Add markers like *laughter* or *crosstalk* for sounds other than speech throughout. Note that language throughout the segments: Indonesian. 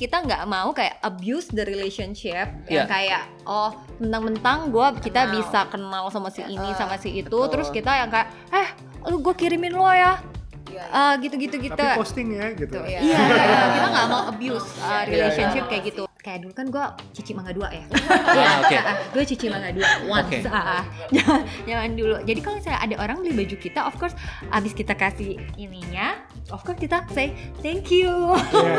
kita nggak mau kayak abuse the relationship Iya. yang kayak oh mentang-mentang gue kita Kenal. bisa kenal sama si ini Ya, sama si itu betul. terus kita yang kayak eh lu gue kirimin lo ya Iya, Eh, gitu-gitu gitu Tapi posting ya gitu. Iya. Iya, iya, kita nggak mau abuse uh, Iya, relationship iya. kayak gitu. Kayak dulu kan gue cici mangga dua ya. *laughs* Ah, oke. gue cici mangga dua once. Oke. ah. jangan, jangan dulu. Jadi kalau misalnya ada orang beli baju kita, of course abis kita kasih ininya, of course kita say thank you. Iya,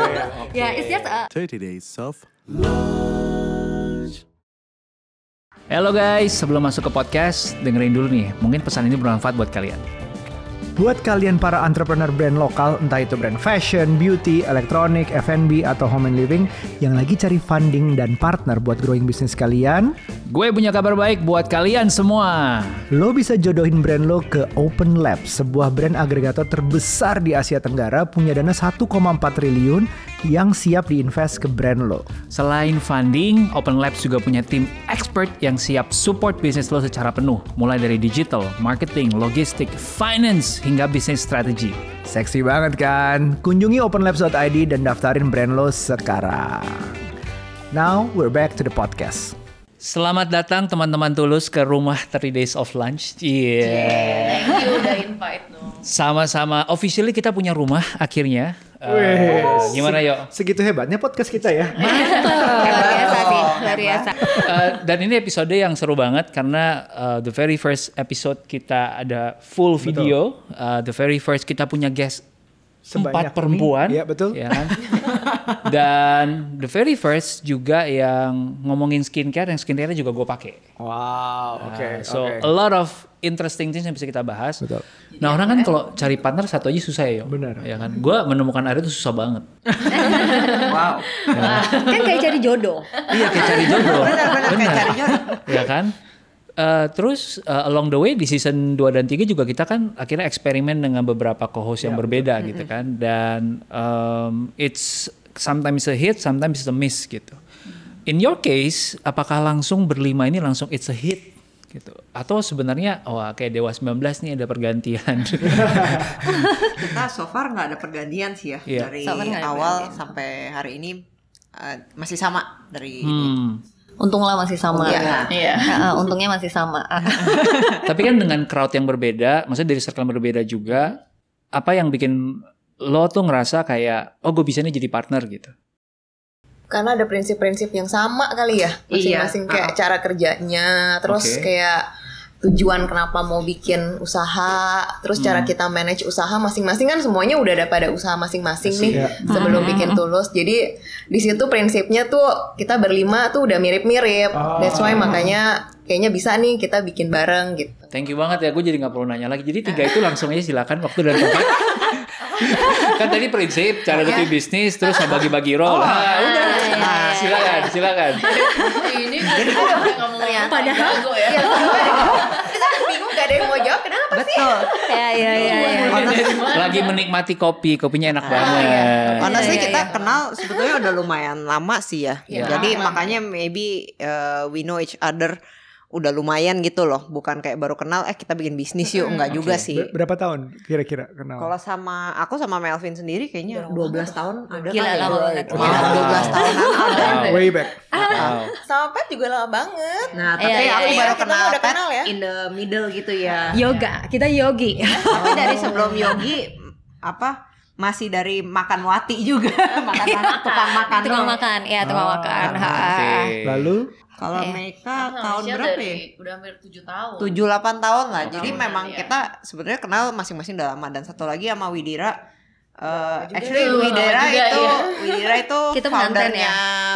iya. *laughs* ya, it's just uh, 30 days of Halo guys, sebelum masuk ke podcast, dengerin dulu nih. Mungkin pesan ini bermanfaat buat kalian. Buat kalian para entrepreneur brand lokal, entah itu brand fashion, beauty, elektronik, F&B, atau home and living yang lagi cari funding dan partner buat growing bisnis kalian, Gue punya kabar baik buat kalian semua. lo bisa jodohin brand lo ke Open Lab, sebuah brand agregator terbesar di Asia Tenggara punya dana 1,4 triliun yang siap diinvest ke brand lo. Selain funding, Open Labs juga punya tim expert yang siap support bisnis lo secara penuh. Mulai dari digital, marketing, logistik, finance, hingga bisnis strategi. Seksi banget kan? Kunjungi openlabs.id dan daftarin brand lo sekarang. Now, we're back to the podcast. Selamat datang teman-teman tulus ke rumah 30 Days of Lunch. Iya. Thank you udah invite dong. Sama-sama. Officially kita punya rumah akhirnya. Eh, Wih, gimana yuk? Segitu hebatnya podcast kita ya. luar biasa sih, luar biasa. Eh, dan ini episode yang seru banget karena uh, the very first episode kita ada full video. Uh, the very first kita punya guest Sebanyak empat perempuan. ini. Iya, betul. ya kan? *laughs* dan the very first juga yang ngomongin skincare, yang skincare juga gue pakai. Wow, oke. Uh, so oke. a lot of interesting things yang bisa kita bahas. Betul. Nah orang kan kalau cari partner satu aja susah ya. Yo. Benar. Ya kan. Gue menemukan Arya itu susah banget. *laughs* Wow. kan kayak cari jodoh. iya kayak cari jodoh. Benar-benar kayak cari jodoh. ya kan? Eh, terus eh, along the way di season 2 dan 3 juga kita kan akhirnya eksperimen dengan beberapa co-host yang berbeda gitu kan dan um, it's sometimes a hit, sometimes it's a miss gitu. In your case, apakah langsung berlima ini langsung it's a hit gitu atau sebenarnya oh kayak Dewa 19 nih ada pergantian. Kita so far nggak ada pergantian sih ya Iya. dari So awal pergantian. sampai hari ini eh, masih sama dari hmm. Untunglah masih sama. Iya. Iya. Ah, *laughs* untungnya masih sama. Tapi kan dengan crowd yang berbeda, maksudnya dari circle yang berbeda juga, apa yang bikin lo tuh ngerasa kayak, oh gue bisa nih jadi partner gitu. karena ada prinsip-prinsip yang sama kali ya masing-masing Iya. kayak cara kerjanya terus Oke. kayak tujuan kenapa mau bikin usaha terus cara kita manage usaha masing-masing kan semuanya udah ada pada usaha masing-masing nih Iya. sebelum bikin tulus jadi di situ prinsipnya tuh kita berlima tuh udah mirip-mirip that's why makanya kayaknya bisa nih kita bikin bareng gitu Thank you banget ya, gue jadi nggak perlu nanya lagi. Jadi tiga itu langsung aja silakan waktu dan tempat. *laughs* *laughs* kan tadi prinsip cara bikin bisnis terus bagi-bagi role. Nah, udah. Nah, silakan, silakan. ini jadi ngomongin Padahal ya *laughs* kita bingung gak ada yang mau jawab kenapa sih betul. Ya, ya, ya, ya. Lagi menikmati kopi, kopinya enak banget. Honestly Iya, iya, kita iya. kenal sebetulnya udah lumayan lama sih ya. Iya. Jadi makanya maybe uh, we know each other udah lumayan gitu loh. Bukan kayak baru kenal eh kita bikin bisnis yuk. Enggak juga sih. Ber- berapa tahun kira-kira kenal? Kalau sama aku sama Melvin sendiri kayaknya 12 tahun ada Gila kali ya. lama banget. Wow, 12 tahunan ada. Wow. Way back. Wow. sama Pet juga lama banget Nah, tapi Iya, iya, aku iya. baru Kita kenal udah Pet kenal ya. in the middle gitu ya. Yoga, kita yogi. Tapi dari sebelum Yogi apa masih dari makan wati juga, *laughs* makan tukang makan. tukang makan, ya tukang Oh, makan. Lalu Kalau Iya. mereka tahun Malaysia berapa dari ya? udah hampir 7 tahun. 7 8 tahun lah. Jadi Tahunan, memang ya. kita sebenarnya kenal masing-masing udah lama dan satu lagi sama Widira eh, actually Widira juga, itu iya. Widira itu *laughs* Kita foundernya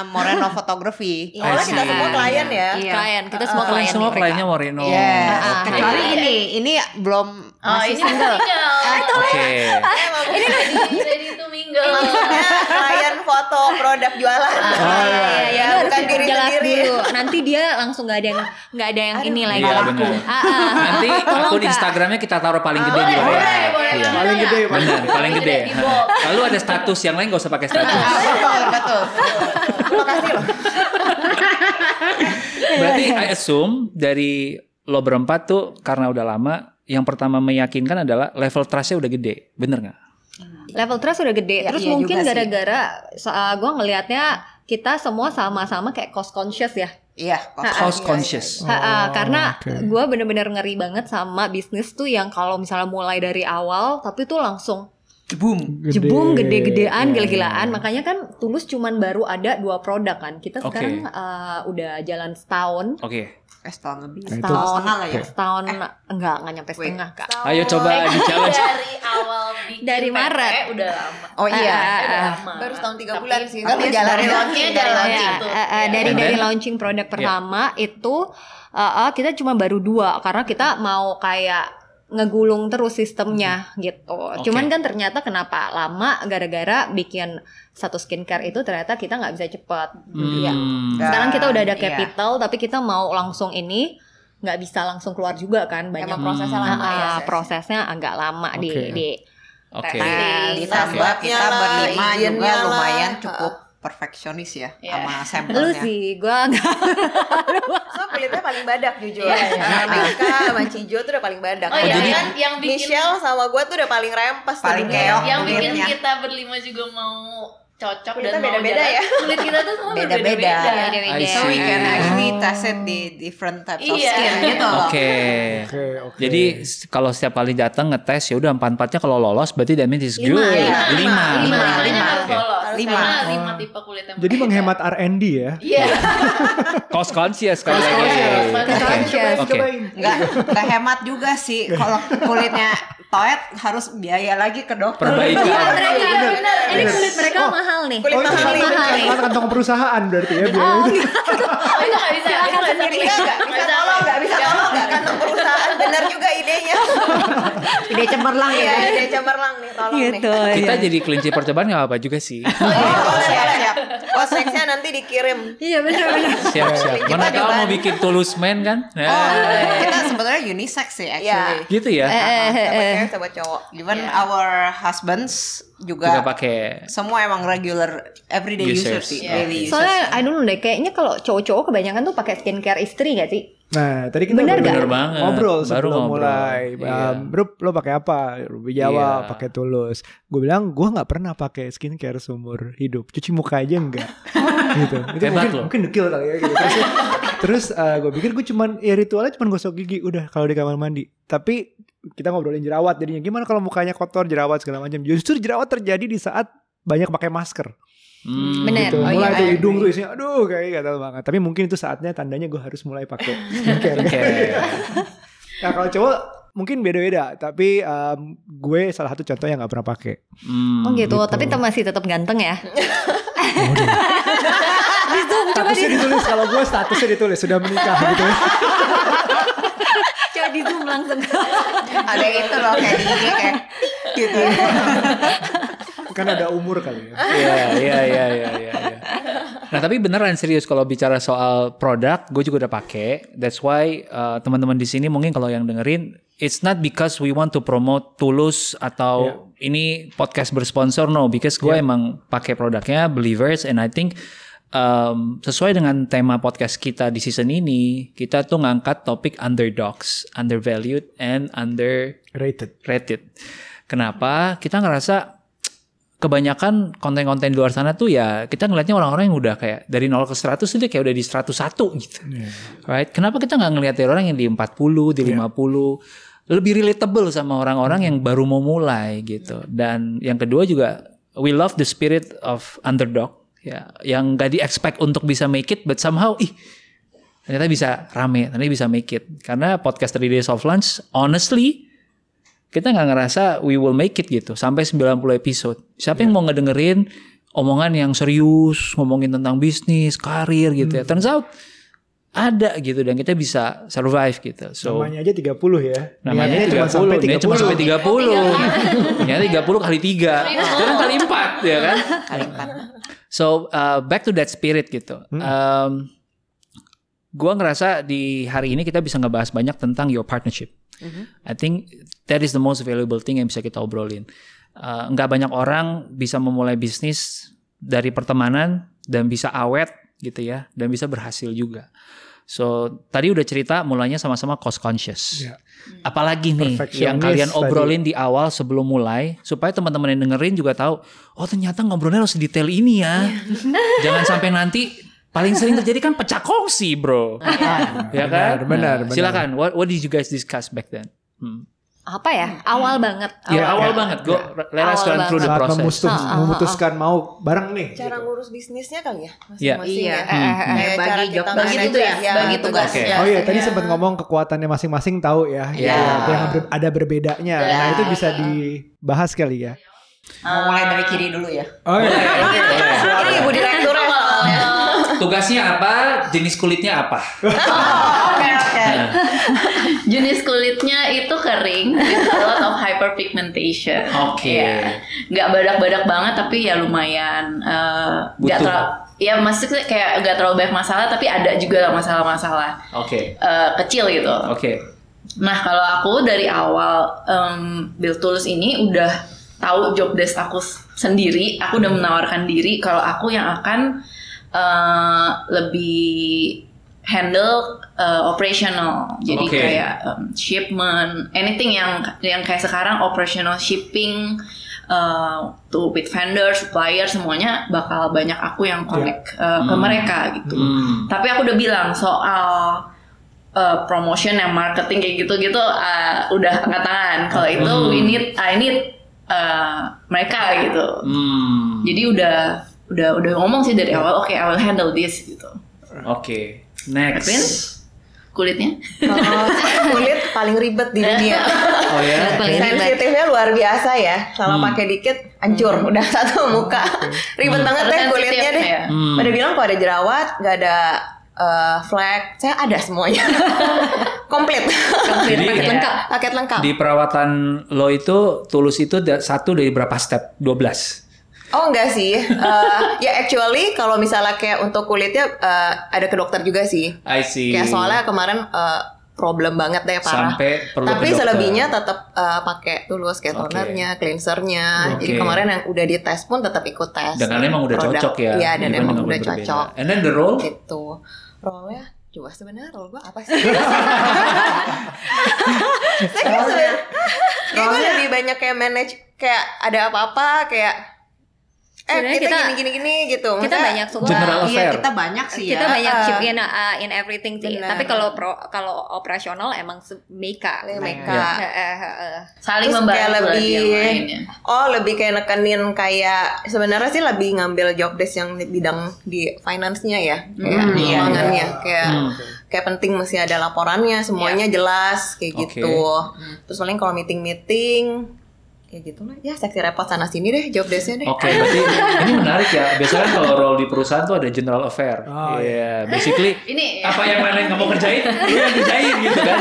Moreno Photography. *laughs* Iya. Awalnya kita see. semua klien ya Iya. Klien, kita semua Oh, klien. semua mereka. kliennya Moreno. Yes. Ah, Kecuali iya. ini, ini belum Oh, masih ini single. single. Oke. ini ready, ready to mingle. maksudnya klien foto produk jualan Ah, iya, iya, ya, Lu bukan diri jelas sendiri dulu. Nanti dia langsung nggak ada yang nggak ada yang ini lagi. Iya benar. Ah, ah. Nanti *laughs* akun. Instagramnya kita taruh paling gede di boleh, bawah. boleh, boleh. Iya. paling gede, Benar, paling gede. Lalu ada status yang lain gak usah pakai status. betul, betul. terima kasih loh Berarti I assume dari lo berempat tuh karena udah lama, yang pertama meyakinkan adalah level trustnya udah gede, bener nggak? Level trust udah gede. Ya, Terus iya mungkin gara-gara uh, gue ngelihatnya kita semua sama-sama kayak cost conscious ya. Iya, Cost conscious. Ha, uh, karena oke. gue bener-bener ngeri banget sama bisnis tuh yang kalau misalnya mulai dari awal tapi tuh langsung boom. Gede. jebung gede-gedean Iya. gila-gilaan makanya kan tulus cuman baru ada dua produk kan kita Oke. sekarang uh, udah jalan setahun Oke. Eh, setahun lebih. Nah, Setahun setengah lah ya. setahun enggak enggak nyampe Wait. setengah kak Ayo coba di challenge. dari awal bikin Dari PP Maret. udah lama. Oh iya. Udah ah. lama. Baru setahun tiga Tapi- bulan sih. Tapi Tapi jalan dari launching, launching dari dari launching Ya, tuh. eh, eh, Iya. dari dari launching produk pertama itu eh, eh, kita cuma baru dua karena kita mau kayak ngegulung terus sistemnya gitu. Oke. Cuman kan ternyata kenapa lama gara-gara bikin satu skincare itu ternyata kita nggak bisa cepat. Iya. Hmm. Sekarang kita udah ada Iya. capital tapi kita mau langsung ini nggak bisa langsung keluar juga kan banyak Emang prosesnya lama Ah, ya. ah, prosesnya agak lama di Oke. di Oke. tes. Ditambah Oke. kita berlima juga lumayan cukup perfeksionis ya Iya. sama *laughs* Lu sampelnya. sih, gua nggak *laughs* So kulitnya paling badak jujur. Iya, iya. Mika sama Cijo tuh udah paling badak. Oh, iya jadi- kan yang bikin Michelle sama gue tuh udah paling rempes. Paling tadinya. keok yang bikin kulitnya. kita berlima juga mau cocok Kulitnya dan mau beda-beda jalan. ya. Kulit kita tuh semua Beda-beda. Beda-beda. I So we can actually test it di different types of Iya. skin gitu loh. Oke. Oke, oke. Jadi s- kalau setiap kali datang ngetes ya udah empat empatnya kalau lolos berarti that means it's good. Lima, Lima. lima. Lima. Lima, limanya Lima. harus Oke. lolos. Lima. Karena lima tipe kulit yang Jadi menghemat R&D ya. Iya. *laughs* Cost conscious lagi. conscious. Oke. Conscious. Oke. Nggak, nggak *laughs* hemat juga sih kalau kulitnya toet harus biaya lagi ke dokter. Perbaikan. mereka benar. ini kulit mereka mahal nih. Kulit Oh, itu mahal nih. mahal nih. kan kantong perusahaan berarti ya biaya Oh, itu. Oh, itu nggak bisa. Nggak bisa. Iya nggak bisa tolong nggak bisa tolong nggak kantong perusahaan benar juga idenya. Ide cemerlang Iya ya. ide cemerlang nih tolong nih. Gitu. Kita iya. jadi kelinci percobaan nggak apa-apa juga sih. Oh, boleh, siap, boleh. siap. Oh seksnya nanti dikirim. Iya benar-benar. Siap siap. Kita Mana tahu mau bikin tulus man kan? Oh, Nah, kita sebetulnya unisex sih actually. gitu ya. Eh, eh, Coba eh. coba cowok. Even Iya. our husbands juga, Juga pakai. semua emang regular everyday user Users. sih, Iya. daily users. Soalnya I don't know deh, kayaknya kalau cowok-cowok kebanyakan tuh pakai skincare istri gak sih? Nah, tadi kita Bener baru? Bener banget. ngobrol Baru sebelum ngobrol. mulai. Iya. Um, Rup, lo pakai apa? Ruby Jawa Iya. pakai Tulus. Gue bilang gue nggak pernah pakai skincare seumur hidup. Cuci muka aja enggak. *laughs* gitu. Itu Hebat mungkin lo. mungkin dekil kali ya gitu. Terus, terus gue pikir gue cuman ya ritualnya cuman gosok gigi udah kalau di kamar mandi. Tapi kita ngobrolin jerawat jadinya gimana kalau mukanya kotor jerawat segala macam. Justru jerawat terjadi di saat banyak pakai masker. Hmm. Bener. Gitu. Oh, mulai iya, tuh I hidung tuh isinya aduh kayak gatal banget. Tapi mungkin itu saatnya tandanya gue harus mulai pakai *laughs* skincare. Oke. Nah kalau cowok mungkin beda-beda, tapi um, gue salah satu contoh yang nggak pernah pakai. Hmm. Oh gitu, gitu. tapi tetap masih tetap ganteng ya. *laughs* Statusnya ditulis kalau gue statusnya ditulis sudah menikah gitu. *laughs* Coba di zoom langsung. Ada itu loh kayak di IG kayak gitu. Kan ada umur kali ya. Iya, iya, iya, iya, iya. iya. Nah, tapi beneran serius kalau bicara soal produk, gue juga udah pakai. That's why uh, teman-teman di sini mungkin kalau yang dengerin, it's not because we want to promote Tulus atau ini podcast bersponsor, no. Because gue emang pakai produknya Believers, and I think um, sesuai dengan tema podcast kita di season ini, kita tuh ngangkat topik underdogs, undervalued, and under Rated. rated. Kenapa? Kita ngerasa kebanyakan konten-konten di luar sana tuh ya kita ngelihatnya orang-orang yang udah kayak dari 0 ke 100 tuh dia kayak udah di 101 gitu. Right? Kenapa kita nggak ngelihat dari orang yang di 40, di 50 lebih relatable sama orang-orang yang baru mau mulai gitu. Dan yang kedua juga we love the spirit of underdog ya yang gak di expect untuk bisa make it but somehow ih ternyata bisa rame, ternyata bisa make it. Karena podcast 3 Days of Lunch honestly kita nggak ngerasa we will make it gitu sampai 90 episode. Siapa yang mau ngedengerin omongan yang serius, ngomongin tentang bisnis, karir gitu ya. Turns out ada gitu dan kita bisa survive gitu. So Namanya aja 30 ya. namanya Niatnya 30, cuma sampai dia cuma 30. sampai 30. Ternyata 30 kali 3. Sekarang kali 4 ya kan? Kali empat. So uh, back to that spirit gitu. Um, gua ngerasa di hari ini kita bisa ngebahas banyak tentang your partnership. I think that is the most valuable thing yang bisa kita obrolin. Uh, nggak banyak orang bisa memulai bisnis dari pertemanan dan bisa awet gitu ya dan bisa berhasil juga. So tadi udah cerita mulainya sama-sama cost conscious. Iya. Apalagi nih yang kalian tadi. obrolin di awal sebelum mulai supaya teman-teman yang dengerin juga tahu oh ternyata ngobrolnya harus detail ini ya. Jangan sampai nanti paling sering terjadi kan pecah kongsi, Bro. ya kan? benar, Nah, benar. Silakan. What what did you guys discuss back then? Hmm. Apa ya? Awal banget. Ya awal banget. banget. Go let us Awal run through the Saat process. memutus- Ah, ah, ah, memutuskan mau bareng nih. Cara gitu. ngurus bisnisnya kali ya Iya. masing-masing Iya, ya. eh, eh, eh. Kayak Bagi cara job kita bagi manage tugas, ya, bagi tugas. Oke. Ya. Oh iya, tadi Iya. sempat ngomong kekuatannya masing-masing tahu ya. Iya. Yang ber- ada berbedanya. Iya. Nah, itu bisa dibahas kali ya. Mau mulai dari kiri dulu ya. Oh iya. Ini ibu direktur ya. Tugasnya apa? Jenis kulitnya apa? *laughs* Oke oke. Jenis kulitnya itu kering, with a lot of hyperpigmentation. Oke. Ya. Nggak badak-badak banget, tapi ya lumayan. eh, nggak Butuh. terlalu, ya maksudnya kayak nggak terlalu banyak masalah, tapi ada juga lah masalah-masalah Oke. eh, kecil gitu. Oke. Nah kalau aku dari awal em, Build Tools ini udah tahu job desk aku sendiri, aku udah menawarkan diri kalau aku yang akan eh, lebih handle eh, operational, jadi Oke. kayak em, shipment, anything yang yang kayak sekarang operational shipping. eh, tuh with vendor, supplier semuanya bakal banyak aku yang connect eh, ke Hmm. mereka gitu. Hmm. Tapi aku udah bilang soal uh, promotion yang marketing kayak gitu-gitu uh, udah angkat tangan. Kalau itu Hmm. we need I need uh, mereka gitu. Hmm. Jadi udah udah udah ngomong sih dari awal, oke I will handle this gitu. Oke. Edwin, Next. kulitnya? Kalau kulit paling ribet di dunia. *laughs* Oh ya. Paling. Sensitifnya luar biasa ya. Kalau Hmm. pakai dikit hancur, udah satu muka. Ribet banget deh kulitnya deh. ya. Hmm. Pada bilang kalau ada jerawat, nggak ada eh, flek, saya ada semuanya. *laughs* Komplit. Jadi Paket lengkap. Paket lengkap. di perawatan lo itu tulus itu satu dari berapa step? 12. Oh enggak sih, Eh, ya actually kalau misalnya kayak untuk kulitnya eh, ada ke dokter juga sih. I see. Kayak soalnya kemarin eh, problem banget deh parah. Sampai perlu Tapi selebihnya tetap eh, pakai tulus kayak tonernya, cleansernya. Oke. Jadi kemarin yang udah dites pun tetap ikut tes. Dan karena emang udah Produk. cocok ya. Iya dan even emang udah berbeda. cocok. And then the role? Gitu. Role-nya coba sebenarnya role gue apa sih? *laughs* Saya kayak sebenarnya kayak gue lebih banyak kayak manage kayak ada apa-apa kayak eh Sebenarnya kita, kita- gini gini gini gitu. Kita Maksudnya, banyak semua. General Iya affair. kita banyak sih kita ya. banyak Uh, chip in, uh, in everything sih. Benar. Tapi kalau pro kalau operasional emang. Iya. Eh, eh, eh, eh. Saling Terus membantu lebih lainnya. Oh lebih kayak nekenin kayak sebenarnya sih lebih ngambil job desk yang di bidang di finance-nya ya kayak Hmm, iya, keuangannya kayak Hmm. kayak penting mesti ada laporannya semuanya jelas kayak Oke. gitu terus paling kalau meeting meeting kayak gitu lah ya seksi repot sana sini deh job desknya deh Oke, berarti ini menarik ya. Biasanya kalau role di perusahaan tuh ada general affair. Oh, Iya, basically Ini apa yang mana nggak mau kerjain, lu yang kerjain gitu kan.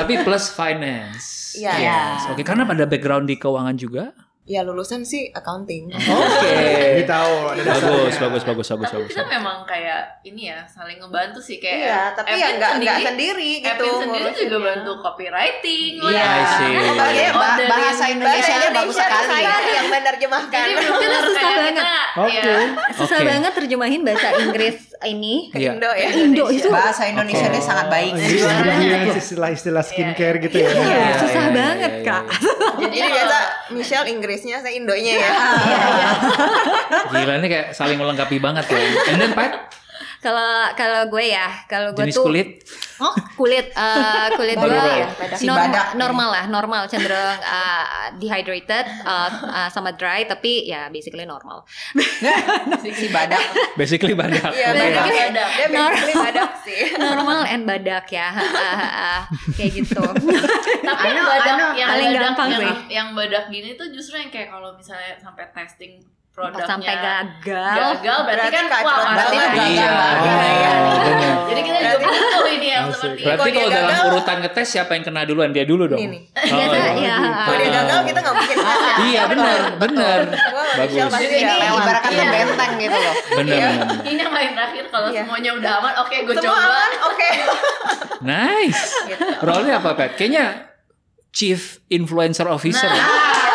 Tapi plus finance. Iya. Yes. Oke, karena pada background di keuangan juga. Ya lulusan sih accounting Oke. *laughs* Jadi tahu ada dasarnya. Bagus, bagus, bagus, bagus, tapi bagus. kita memang kayak ini ya saling ngebantu sih kayak iya tapi Evan ya nggak nggak sendiri- sendiri gitu Evan sendiri juga bantu copywriting Iya. lah. I see. Bahasa, Orderin. bahasa Indonesia-nya bagus sekali. saya yang menerjemahkan *laughs* Jadi bener-bener susah banget. Oke. ya, Susah Oke. banget terjemahin bahasa Inggris ini. ke Iya. Indo ya Indo itu Bahasa Indonesia-nya Oh. sangat baik. Jadi ingredients istilah-istilah skincare gitu ya. Iya, Iya, susah iya, banget, iya, Kak. iya. jadi biasa Michelle Inggrisnya saya Indonya ya Gila ini kayak saling melengkapi banget ya. And then Pat, Kalau kalau gue ya, kalau gue jenis tuh kulit. Oh, kulit eh, kulit gue ya, si normal, badak. normal lah, normal cenderung eh, dehydrated eh, eh, sama dry tapi ya basically normal. *laughs* si badak. Basically badak. Iya, Badak. badak. Badak. Dia basically badak sih. normal and badak ya, ha, ha, ha. kayak gitu. *laughs* Tapi yang Ano, badak ano, yang paling gampang yang, sih. yang badak gini tuh justru yang kayak kalau misalnya sampai testing produknya Sampai gagal. gagal berarti, Berarti kan kacau wah banget. berarti Berarti gagal. gagal banget. Oh, Iya. bener. Jadi kita juga butuh ini yang seperti Berarti Kalau kalau dalam gagal- urutan ngetes siapa yang kena duluan? Dia dulu dong. Ini. Oh, Biasa iya. ya. Kalau dia gagal kita nggak mungkin ya. Iya benar, benar. Bagus. Ini ibarat kata Iya. benteng gitu loh. Benar, Iya. benar. ini yang paling terakhir kalau Iya. semuanya udah aman oke gue Semua coba aman, oke. Nice. Gitu. Role-nya apa, Pat? Kayaknya Chief Influencer Officer. Nah.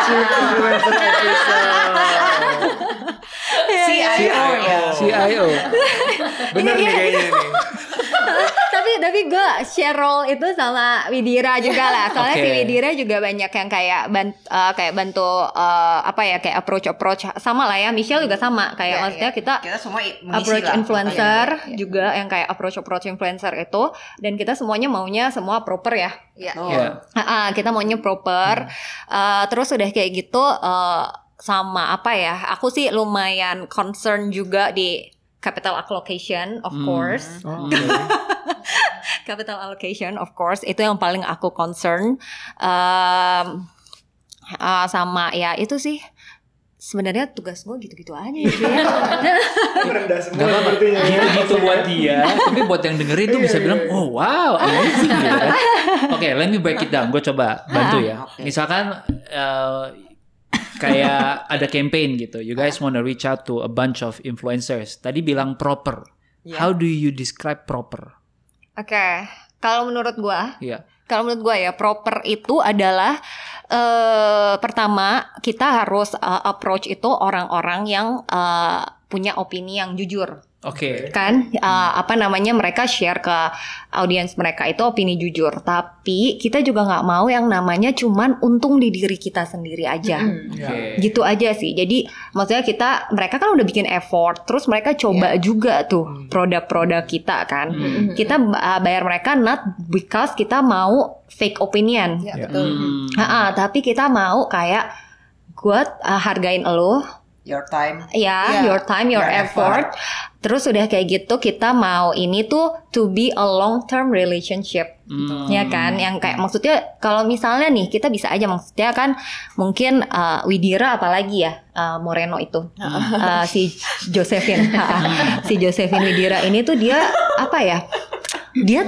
Influencer officer. CIO ya. CIO. Bener nih kayaknya nih. tapi tapi gue share role itu sama Widira juga lah. Soalnya si Oke. Widira juga banyak yang kayak ban, eh, kayak bantu eh, apa ya kayak approach approach sama lah ya. Michelle juga sama kayak Iya, maksudnya iya. kita Kita semua approach lah. influencer Iya, iya. juga yang kayak approach approach influencer itu dan kita semuanya maunya semua proper ya. Iya. Oh. Iya. Ah, ah, kita maunya proper. Eh, terus udah kayak gitu eh, sama apa ya? Aku sih lumayan concern juga di capital allocation of Hmm. course. Oh, *laughs* Capital allocation of course itu yang paling aku concern. Em, ah, sama ya itu sih sebenarnya tugas gue gitu-gitu aja gitu ya. *laughs* Rendah semua Gak apa-apa. sepertinya. ya. Gitu-gitu buat dia. Tapi buat yang dengerin tuh bisa bilang, oh wow, amazing gitu kan. *laughs* Oke, let me break it down. Gue coba bantu ya. Oke. Misalkan eh, kayak ada campaign gitu. You guys wanna reach out to a bunch of influencers. Tadi bilang proper. Iya. How do you describe proper? Oke, kalau menurut gua Iya. Kalau menurut gue ya proper itu adalah eh pertama kita harus eh, approach itu orang-orang yang eh, punya opini yang jujur Oke. kan Eh, apa namanya mereka share ke audiens mereka itu opini jujur. Tapi kita juga nggak mau yang namanya cuman untung di diri kita sendiri aja. Oke. gitu aja sih. Jadi maksudnya kita mereka kan udah bikin effort terus mereka coba juga tuh produk-produk kita kan. Kita uh, bayar mereka not because kita mau fake opinion. Iya, Ya. betul. Hmm. Ha-ha, tapi kita mau kayak gue uh, hargain lo Your time. ya Iya. your time your, Your effort. terus udah kayak gitu kita mau ini tuh to be a long term relationship Hmm. ya kan yang kayak maksudnya kalau misalnya nih kita bisa aja maksudnya kan mungkin uh, Widira apalagi ya uh, Moreno itu Uh, si Josephine *laughs* si Josephine Widira ini tuh dia apa ya dia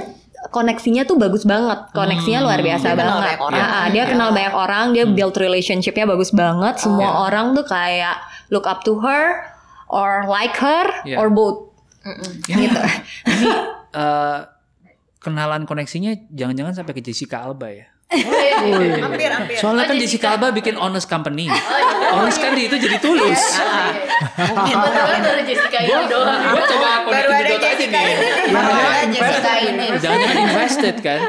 koneksinya tuh bagus banget. Koneksinya luar biasa Dia kenal banget. orang. Ah, ah, dia kenal banyak orang dia build relationshipnya bagus banget. Semua orang tuh kayak look up to her or like her Yeah. or both. Ini, gitu. Ini eh, kenalan koneksinya jangan-jangan sampai ke Jessica Alba ya. Hampir, hampir. Soalnya Oh, kan Jessica. Alba bikin honest company. honest kan di itu jadi tulus. Mungkin. Baru Jessica ini doang. Gue coba connect ada dot aja nih. Jessica ini. Jangan-jangan invested kan?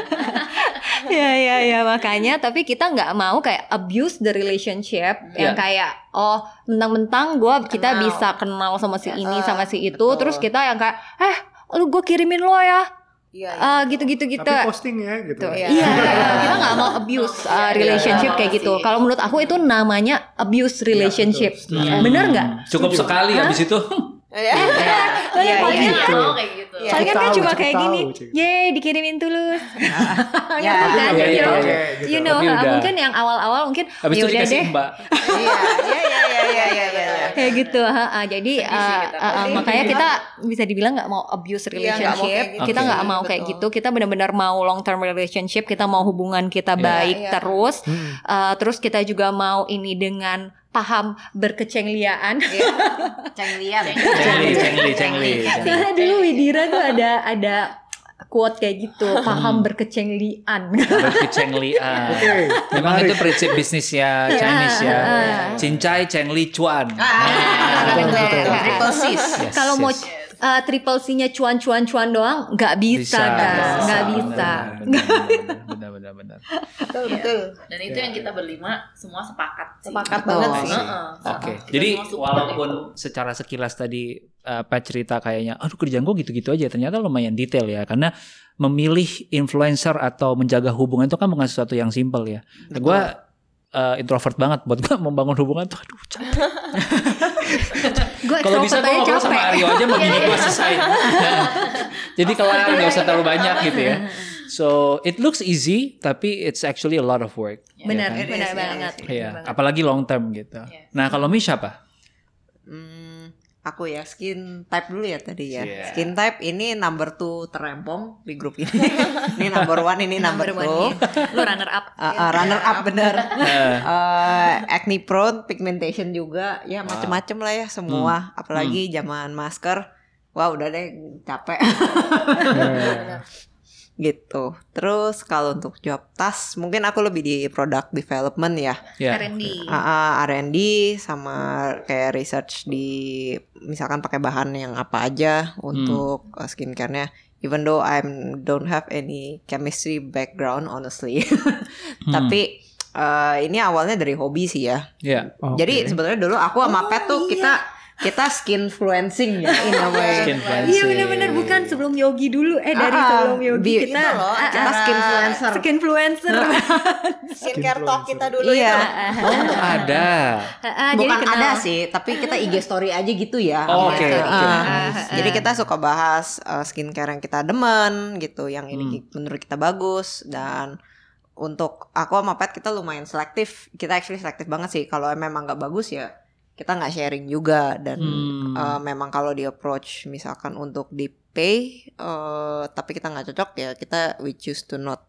ya ya ya makanya tapi kita nggak mau kayak abuse the relationship yang Ya. kayak oh mentang-mentang gue kita Kenal. bisa kenal sama si ini sama si itu betul. terus kita yang kayak eh lu gue kirimin lo ya Iya, iya. Ah, gitu-gitu gitu Tapi posting ya gitu. Tuh, ya. Iya, *laughs* kita nggak mau abuse uh, relationship iya, kayak gitu. Kalau menurut aku itu namanya abuse relationship. betul. Setuju. Bener nggak? Cukup sekali habis itu. Iya. Iya, Iya, palingan iya. Nggak mau kayak gitu. Iya. Palingan kan Tahu, cuma kayak tahu, gini, yeay dikirimin tulus. *laughs* Ya, kan? iya, you iya, know, iya, gitu. you know, uh, udah. mungkin yang awal-awal mungkin Habis itu ya udah dikasih deh. mbak. Iya, iya, iya, iya, iya, iya, iya. kayak gitu ha, ha. jadi uh, uh, uh, Sedih. makanya kita bisa dibilang nggak mau abuse Iya, relationship gitu. kita nggak mau kayak Betul. gitu kita benar-benar mau long term relationship kita mau hubungan kita Iya. baik Iya. terus Hmm. Uh, terus kita juga mau ini dengan paham berkecengliaan Ceng lian. Cengli, cengli, cengli. Soalnya dulu Widira tuh ada ada quote kayak gitu paham berkecenglian Berkecenglian. *laughs* Oke. Memang menarik. itu prinsip bisnisnya Chinese ya. Cincai, cengli, cuan. Ah, betul, betul, betul. Triple sis. Yes, kalau mau yes. Uh, triple C-nya cuan-cuan-cuan doang nggak bisa, kan nggak bisa Benar, benar, benar. Betul, betul. Dan itu yang kita berlima semua sepakat sih. Sepakat Betul. banget sih. Heeh. Oke, Kita jadi walaupun itu. secara sekilas tadi uh, Pat cerita kayaknya, aduh kerjaan gue gitu-gitu aja, ternyata lumayan detail ya, karena memilih influencer atau menjaga hubungan itu kan bukan sesuatu yang simpel ya. Gue uh, introvert banget buat gue membangun hubungan tuh, aduh capek. *laughs* Kalau bisa gue ngobrol sama Aryo aja mau gini gue selesai. *laughs* Jadi kelar nggak usah terlalu banyak gitu ya. *laughs* So it looks easy, tapi it's actually a lot of work. benar ya kan? benar banget. Iya, apalagi long term gitu. Yes. Nah kalau Mish apa? Hmm, aku ya skin type dulu ya tadi ya. Yeah. Skin type ini number two terempong di grup ini. *laughs* ini number one, ini number, Number two. one nih. lu runner up *laughs* Uh, uh, runner up bener. Eh, *laughs* Uh, acne prone, pigmentation juga, ya macem-macem lah ya semua. Apalagi zaman masker. Wah udah deh capek. Gitu. Terus kalau untuk job task mungkin aku lebih di product development ya. Ya. R&D. Ah, R&D sama kayak research di misalkan pakai bahan yang apa aja untuk uh, skincare-nya. Even though I don't have any chemistry background honestly. *laughs* Tapi uh, ini awalnya dari hobi sih ya. Ya. Oke. Jadi sebenarnya dulu aku sama Pet tuh kita kita skin influencing ya in a way. Skin Iya benar-benar bukan sebelum yogi dulu eh dari Ah, sebelum yogi bi- kita loh, ah, kita skin influencer. skin influencer *laughs* Skincare talk kita dulu Iya. itu. Oh, ada. Jadi Bukan kenal. ada sih, tapi kita IG story aja gitu ya. Oh, oke, itu. oke. Ah, Jadi kita suka bahas uh, skincare yang kita demen gitu, yang ini menurut kita bagus dan untuk aku sama Pet kita lumayan selektif. Kita actually selektif banget sih. Kalau memang nggak bagus ya kita nggak sharing juga dan Hmm. uh, memang kalau di approach misalkan untuk di pay uh, tapi kita nggak cocok ya kita we choose to not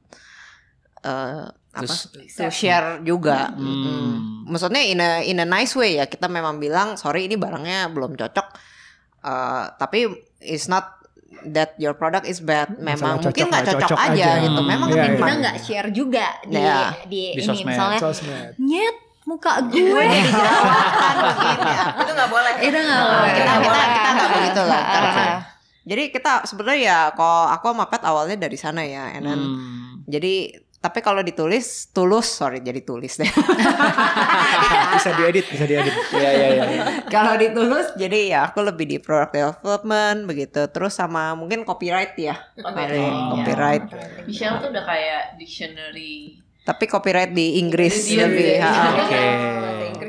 uh, apa to share juga. Hmm. Mm. Maksudnya in a in a nice way ya kita memang bilang sorry ini barangnya belum cocok. Uh, tapi it's not that your product is bad. Memang Masalah mungkin cocok nggak cocok, cocok aja, aja. gitu. Hmm. Memang Iya, kan kita nggak share juga di Ya. di, Di ini sosmed. misalnya Sosmed. nyet muka gue Jadi jerawatan mungkin ya. Itu nggak boleh. itu nggak boleh. kita kita kita nggak begitu lah. Ah, Karena- ah. Jadi kita sebenarnya ya kalau aku sama Pet awalnya dari sana ya, and then Hmm. jadi tapi kalau ditulis tulus sorry jadi tulis deh. *laughs* bisa diedit, bisa diedit. Iya, iya, iya. kalau ditulus jadi ya aku lebih di product development begitu. Terus sama mungkin copyright ya. Ada Oh. copyright. Michelle tuh udah kayak dictionary. Tapi copyright di Inggris Iya, lebih. iya. ha, Oke.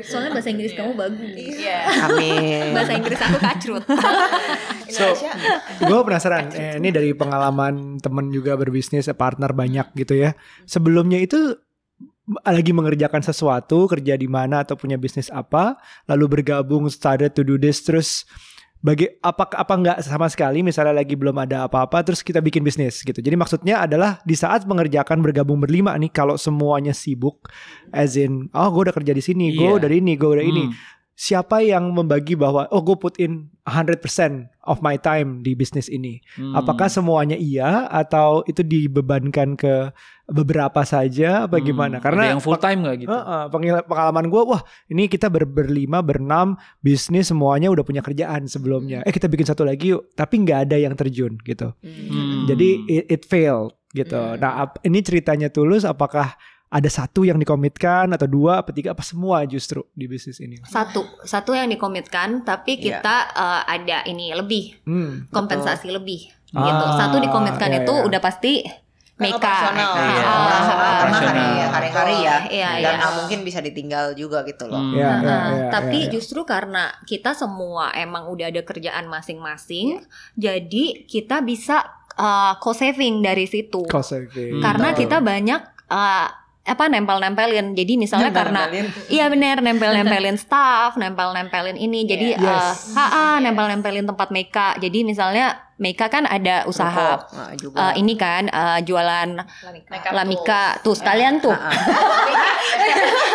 soalnya bahasa Inggris kamu bagus Iya. Amin. bahasa Inggris aku kacrut *laughs* So, gue penasaran. Eh, ini dari pengalaman temen juga berbisnis, eh, partner banyak gitu ya. Sebelumnya itu lagi mengerjakan sesuatu, kerja di mana atau punya bisnis apa, lalu bergabung started to do this terus bagi apa apa nggak sama sekali misalnya lagi belum ada apa-apa terus kita bikin bisnis gitu. Jadi maksudnya adalah di saat mengerjakan bergabung berlima nih kalau semuanya sibuk as in oh gue udah kerja di sini, gue Iya. udah ini, gue udah ini Hmm. Siapa yang membagi bahwa oh gue put in 100% of my time di bisnis ini. Hmm. Apakah semuanya iya atau itu dibebankan ke beberapa saja apa Hmm. gimana? Ada Karena yang full time gak gitu? Heeh, pengil- pengalaman gue, wah ini kita ber berlima, berenam, bisnis semuanya udah punya kerjaan sebelumnya. Eh kita bikin satu lagi yuk, tapi nggak ada yang terjun gitu. Hmm. Jadi it, it failed gitu. Nah ap- ini ceritanya tulus, apakah ada satu yang dikomitkan atau dua, apa tiga, apa semua justru di bisnis ini? satu satu yang dikomitkan tapi Iya. kita eh, ada ini lebih Hmm. kompensasi lebih Ah, gitu satu dikomitkan iya, itu iya. udah pasti Meka operasional. Ah, Iya. ah, ah, Karena Operasional. hari- hari-hari ya. Iya, Dan iya. nggak mungkin bisa ditinggal juga gitu loh. Hmm. Iya, iya, Nah, iya, tapi iya, iya. justru karena kita semua emang udah ada kerjaan Iya. masing-masing, jadi kita bisa uh, cost saving dari situ. Cost saving. Karena Betul. kita banyak uh, apa nempel-nempelin. Jadi misalnya karena Nempel-nempelin. iya benar nempel-nempelin *laughs* staff, nempel-nempelin ini. Jadi Yes. uh, ha-ha, nempel-nempelin tempat Meka. Jadi misalnya Meka kan ada usaha Rokok, nah, juga. uh, ini kan uh, jualan Makeup Lamika tuh sekalian tuh. Ah, *laughs*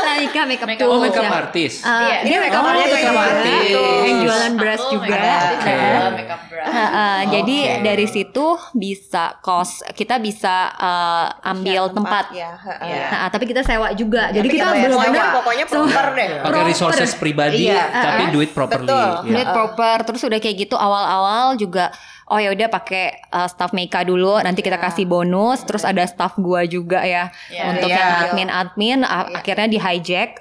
Lamika makeup Makeup tools Oh makeup ya. artist. Uh, Iya, dia makeup oh, artist makeup juga. artist. yang jualan brush Aku juga. jual makeup brush. Uh, uh, Jadi Oke. dari situ bisa cost kita bisa uh, ambil tempat. ya. Iya. Nah, tapi kita sewa juga. Jadi Tapi kita benar-benar pokoknya proper deh. Pakai proper. resources pribadi Iya. tapi duit properly. Betul. Iya. duit proper. Terus udah kayak gitu awal-awal juga oh ya udah pakai uh, staff Meka dulu nanti kita kasih bonus terus ada staff gua juga ya Iya. untuk Iya. yang admin admin akhirnya di hijack. *laughs*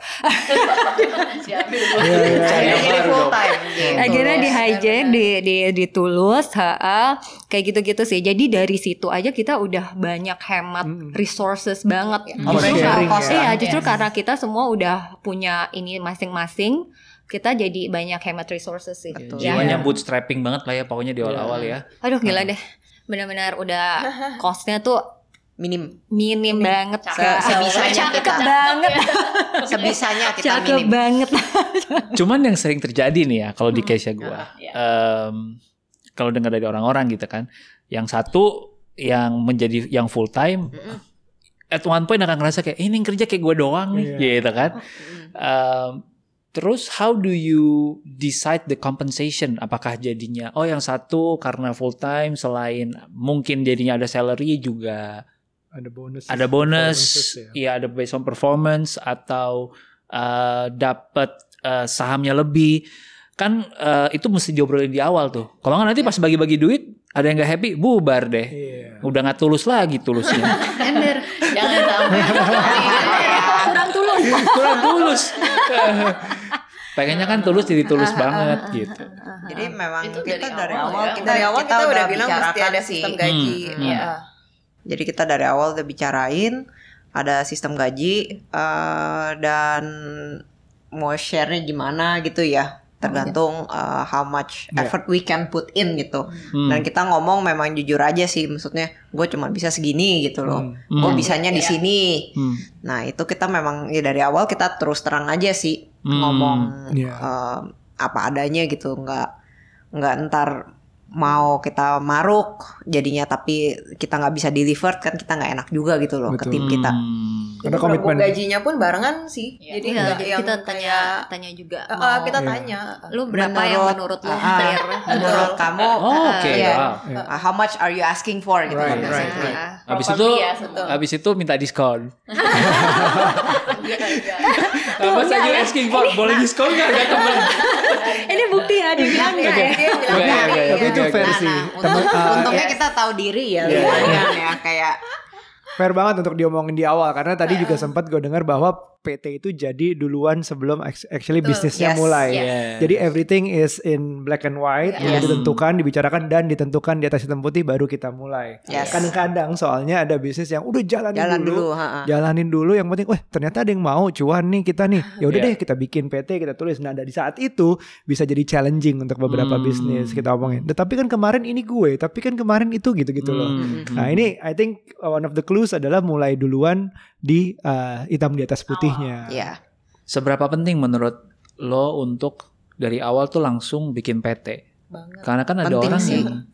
Iya, iya, iya. Gitu. akhirnya di hijack di di ditulus ha kayak gitu-gitu sih. Jadi dari situ aja kita udah banyak hemat resources banget. Oh, justru sharing karena, ya. iya. justru karena kita semua udah punya ini masing-masing kita jadi banyak hemat resources sih Betul. ya. Jiwanya bootstrapping banget lah ya pokoknya di awal-awal ya. aduh gila deh benar-benar udah costnya tuh Minim. minim banget Cakep. Sebisanya cakep kita. banget *laughs* Sebisanya kita cakep minim. banget *laughs* Cuman yang sering terjadi nih ya kalau di case gua. Iya. em, kalau dengar dari orang-orang gitu kan, yang satu yang menjadi yang full time at one point akan ngerasa kayak "Eh, ini yang kerja kayak gue doang nih Iya. gitu kan. Em, terus how do you decide the compensation? Apakah jadinya oh yang satu karena full time selain mungkin jadinya ada salary juga Ada bonus. ada bonus, performances ya. ya ada based on performance atau uh, dapat uh, sahamnya lebih kan uh, itu mesti diobrolin di awal tuh. Kalau nggak nanti pas bagi-bagi duit ada yang nggak happy bubar deh. Iya. Udah nggak tulus lagi tulusnya. *laughs* Ember. Jangan sampai. *laughs* Kurang tulus. *laughs* Pengennya kan tulus jadi tulus banget *laughs* gitu. Jadi memang Itu kita dari dari, awal awal ya. kita dari awal kita, udah bilang mesti bicarakan ada sih. sistem gaji. Hmm. Iya. Heeh. Jadi kita dari awal udah bicarain ada sistem gaji eh, dan mau share-nya gimana gitu ya. Tergantung eh, how much Yeah. effort we can put in gitu. Hmm. Dan kita ngomong memang jujur aja sih, maksudnya gue cuma bisa segini gitu loh. Hmm. Gue bisanya di Iya. sini. Hmm. Nah itu kita memang ya dari awal kita terus terang aja sih Hmm. ngomong Iya. eh, apa adanya gitu, nggak nggak ntar mau kita maruk jadinya tapi kita nggak bisa deliver kan kita nggak enak juga gitu loh ke Betul. tim kita. Hmm. Karena Jadi komitmen. gajinya pun barengan sih. Iya. Jadi Iya, jadi yang kita tanya kayak- tanya juga. Eh, eh, mau- kita Iya. tanya. lu berapa yang menurut lu ah, fair? menurut kamu Oh, oke. iya. wow. uh, how much are you asking for gitu Right, kan right, basically. Ah. Habis itu betul. habis itu minta diskon. *laughs* Iya, iya. Apa saja asking for? Boleh diskon nggak? Gak temen. Ini bukti ya dia bilang enggak ya. Dia bilang Oke, "Nah, oke, Tapi itu uh, untungnya kita tahu diri ya Iya. ya kayak fair banget untuk diomongin di awal karena tadi juga sempat gue dengar bahwa PT itu jadi duluan sebelum act- actually bisnisnya Yes. mulai. Yes. Jadi everything is in black and white, Yes. ditentukan, dibicarakan dan ditentukan di atas hitam putih baru kita mulai. Yes. Kadang-kadang soalnya ada bisnis yang udah jalanin jalan dulu, dulu, ha-ha. jalanin dulu yang penting, wah ternyata ada yang mau cuan nih kita nih, *laughs* ya udah Iya. deh kita bikin PT kita tulis. Nah dari saat itu bisa jadi challenging untuk beberapa Hmm. bisnis kita omongin. "Duh, Tapi kan kemarin ini gue, tapi kan kemarin itu gitu-gitu loh. Hmm. Nah ini I think one of the clues adalah mulai duluan di uh, hitam di atas putihnya. Iya. Seberapa penting menurut lo untuk dari awal tuh langsung bikin PT? Banget. Karena kan ada Penting orang sih. yang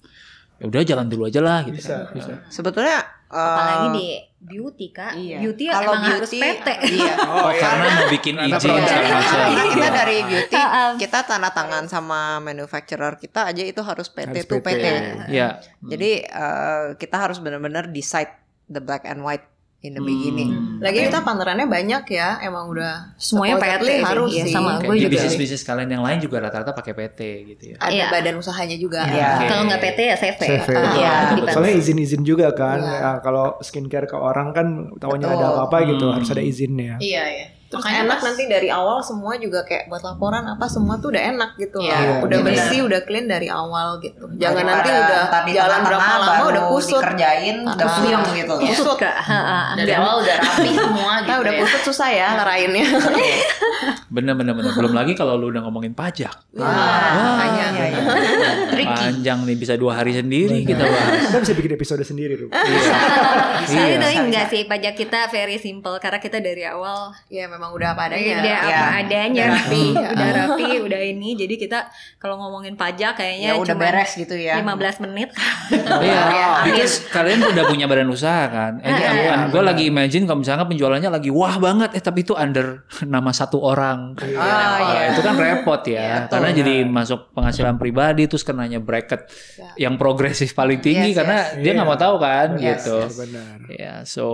ya udah jalan dulu aja lah gitu. Bisa, bisa. Sebetulnya uh, Apalagi di beauty kak. Iya. Beauty Kalau emang harus beauty, PT. *laughs* Iya. Oh, karena mau bikin izin produk. segala macam. Karena kita dari beauty, Ah, *laughs* kita tanda tangan sama manufacturer kita aja itu harus PT Harus tuh PT. PT. Ya. Jadi eh, kita harus benar-benar decide the black and white in the beginning. Hmm. Lagi kita partnerannya banyak ya, emang udah Semuanya PT supposedly sih, harus iya, sih. sama gue di juga. bisnis-bisnis kalian yang lain juga rata-rata pakai PT gitu ya. Ada Iya. badan usahanya juga. Iya. Oke. Kalau nggak PT ya CV. CV. Ah, Iya. depends. Soalnya izin-izin juga kan. Iya. Ya, kalau skincare ke orang kan tahunya ada apa-apa gitu Hmm. harus ada izinnya. Iya, iya. Terus Makanya enak pas- nanti dari awal semua juga kayak buat laporan apa semua tuh udah enak gitu Iya, loh. Udah benar. bersih, udah clean dari awal gitu. Jangan nanti udah ntar di jalan berapa lama udah kusut. dikerjain udah Ah. puyeng gitu loh. Kusut ha. dari awal udah rapi *laughs* semua gitu Nah, udah ya. kusut susah ya ngarahinnya. *laughs* Bener bener bener. Belum lagi kalau lu udah ngomongin pajak. Ah, iya, iya. *laughs* Tricky. Panjang nih bisa dua hari sendiri kita bahas. Kita bisa bikin episode sendiri. Tapi Iya. tapi enggak sih pajak kita very simple karena kita dari awal ya memang udah apa adanya. udah Iya. apa adanya Udah rapi, udah rapi, udah ini. Jadi kita kalau ngomongin pajak kayaknya Ya udah cuma beres gitu ya. 15 menit. Iya, Ya, because kalian udah punya badan usaha kan. Eh, Iya, gue lagi imagine kalau misalnya penjualannya lagi wah banget, eh tapi itu under nama satu orang. Ah, Wah, iya. itu kan repot ya, Iya, betul. karena jadi masuk penghasilan pribadi terus kenanya bracket Ya. yang progresif paling tinggi Yes, karena yes. dia nggak mau tahu kan Yes, gitu. Yes, benar. Ya, so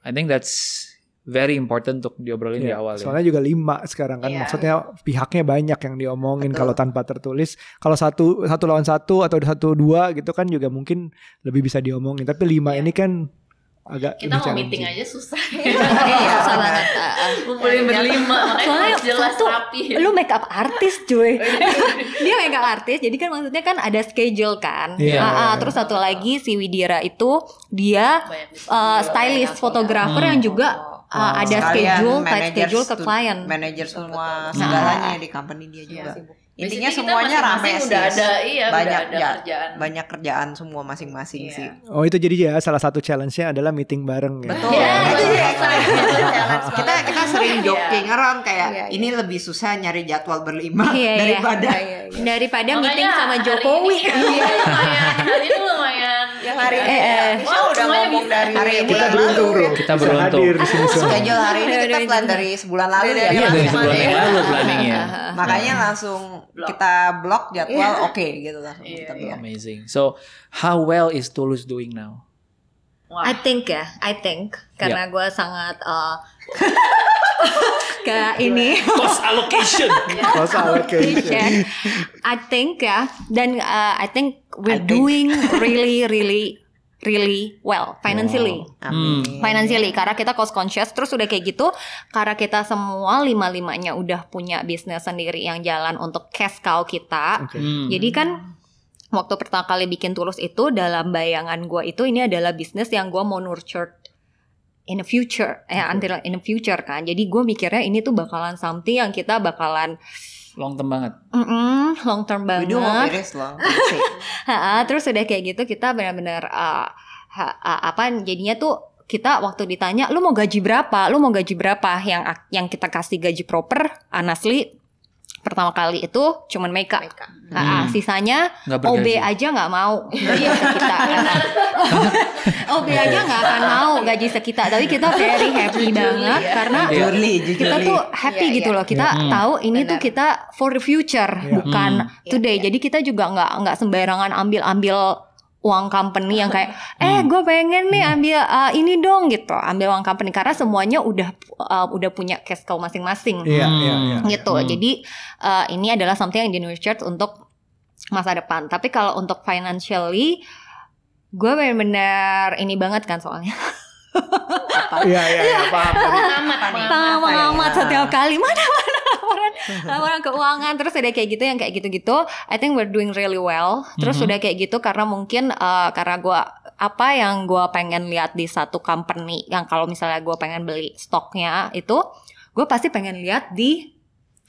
I think that's very important untuk diobrolin di Iya, awal ya. Soalnya juga lima sekarang kan, Iya. maksudnya pihaknya banyak yang diomongin Betul. kalau tanpa tertulis. Kalau satu satu lawan satu atau satu dua gitu kan juga mungkin lebih bisa diomongin. Tapi lima Iya. ini kan agak Kita mau meeting aja susah. *laughs* Iya, susah banget. Ah. Ngumpulin berlima, makanya Soalnya jelas satu, rapi. lu makeup artis cuy *laughs* dia makeup artis jadi kan maksudnya kan ada schedule kan Iya. Ah, ah. terus satu lagi si Widira itu dia uh, stylist fotografer yang juga uh, ada Sekalian schedule tight schedule ke klien Manajer semua segalanya di company dia juga. sibuk. Intinya Basically semuanya rame sih. udah ada, iya, udah banyak ada ya, kerjaan. banyak kerjaan semua masing-masing Iya. sih. Oh itu jadi ya salah satu challenge-nya adalah meeting bareng ya. Betul. Iya, susah, itu challenge kita kita sering Iya. joking around kayak Iya, iya. ini lebih susah nyari jadwal berlima Iya, iya. daripada Iya, iya. daripada Makanya meeting sama Jokowi Iya, lumayan. Hari ini lumayan. Yang hari ini. Eh, eh. Tisha udah ngomong bisa. dari Hari ini Kita beruntung bro. Kita Bisa beruntung. hadir di sini semua. Schedule hari ini kita plan dari sebulan lalu ya. Iya dari sebulan lalu planningnya. *laughs* Makanya langsung kita blok jadwal oke gitu langsung Iya, kita blok. Amazing. So how well is Tulus doing now? Wah. I think ya, I think karena gue sangat uh, *laughs* *laughs* ke ini *laughs* Cost allocation. *laughs* Cost allocation. I think ya, dan uh, I think we're I think. doing really, really, really well financially. Amin. Financially, karena kita cost conscious, terus udah kayak gitu, karena kita semua lima limanya udah punya bisnis sendiri yang jalan untuk cash cow kita. Hmm. Jadi kan waktu pertama kali bikin tulus itu dalam bayangan gue itu ini adalah bisnis yang gue mau nurture in the future, eh until in the future kan. Jadi gue mikirnya ini tuh bakalan something yang kita bakalan Long term banget. mm long term We banget. do mau beres loh. Ha, terus udah kayak gitu kita benar-benar uh, ha- uh, apa jadinya tuh kita waktu ditanya lu mau gaji berapa, lu mau gaji berapa yang yang kita kasih gaji proper, honestly pertama kali itu cuman Meka. Ha, Hmm. sisanya Nggak OB aja nggak mau gaji sekitar. *laughs* OB aja nggak akan mau gaji sekitar, tapi kita very happy banget karena Jurli, kita jurli. tuh happy Iya, gitu iya. loh kita Hmm. tahu ini tuh Benar. kita for the future bukan Hmm. today jadi kita juga nggak nggak sembarangan ambil ambil uang company yang kayak eh gue pengen nih ambil uh, ini dong gitu. Ambil uang company karena semuanya udah uh, udah punya cash cow masing-masing. Iya, iya, iya. gitu. Jadi uh, ini adalah something yang di nurture untuk masa depan. Tapi kalau untuk financially gue benar-benar ini banget kan soalnya. Iya, iya, iya, *laughs* paham. Pengamat, pengamat. pengamat ya. setiap kali. Mana mana laporan keuangan terus ada kayak gitu yang kayak gitu-gitu I think we're doing really well terus Mhm. udah kayak gitu karena mungkin uh, karena gua apa yang gua pengen lihat di satu company yang kalau misalnya gua pengen beli stoknya itu gue pasti pengen lihat di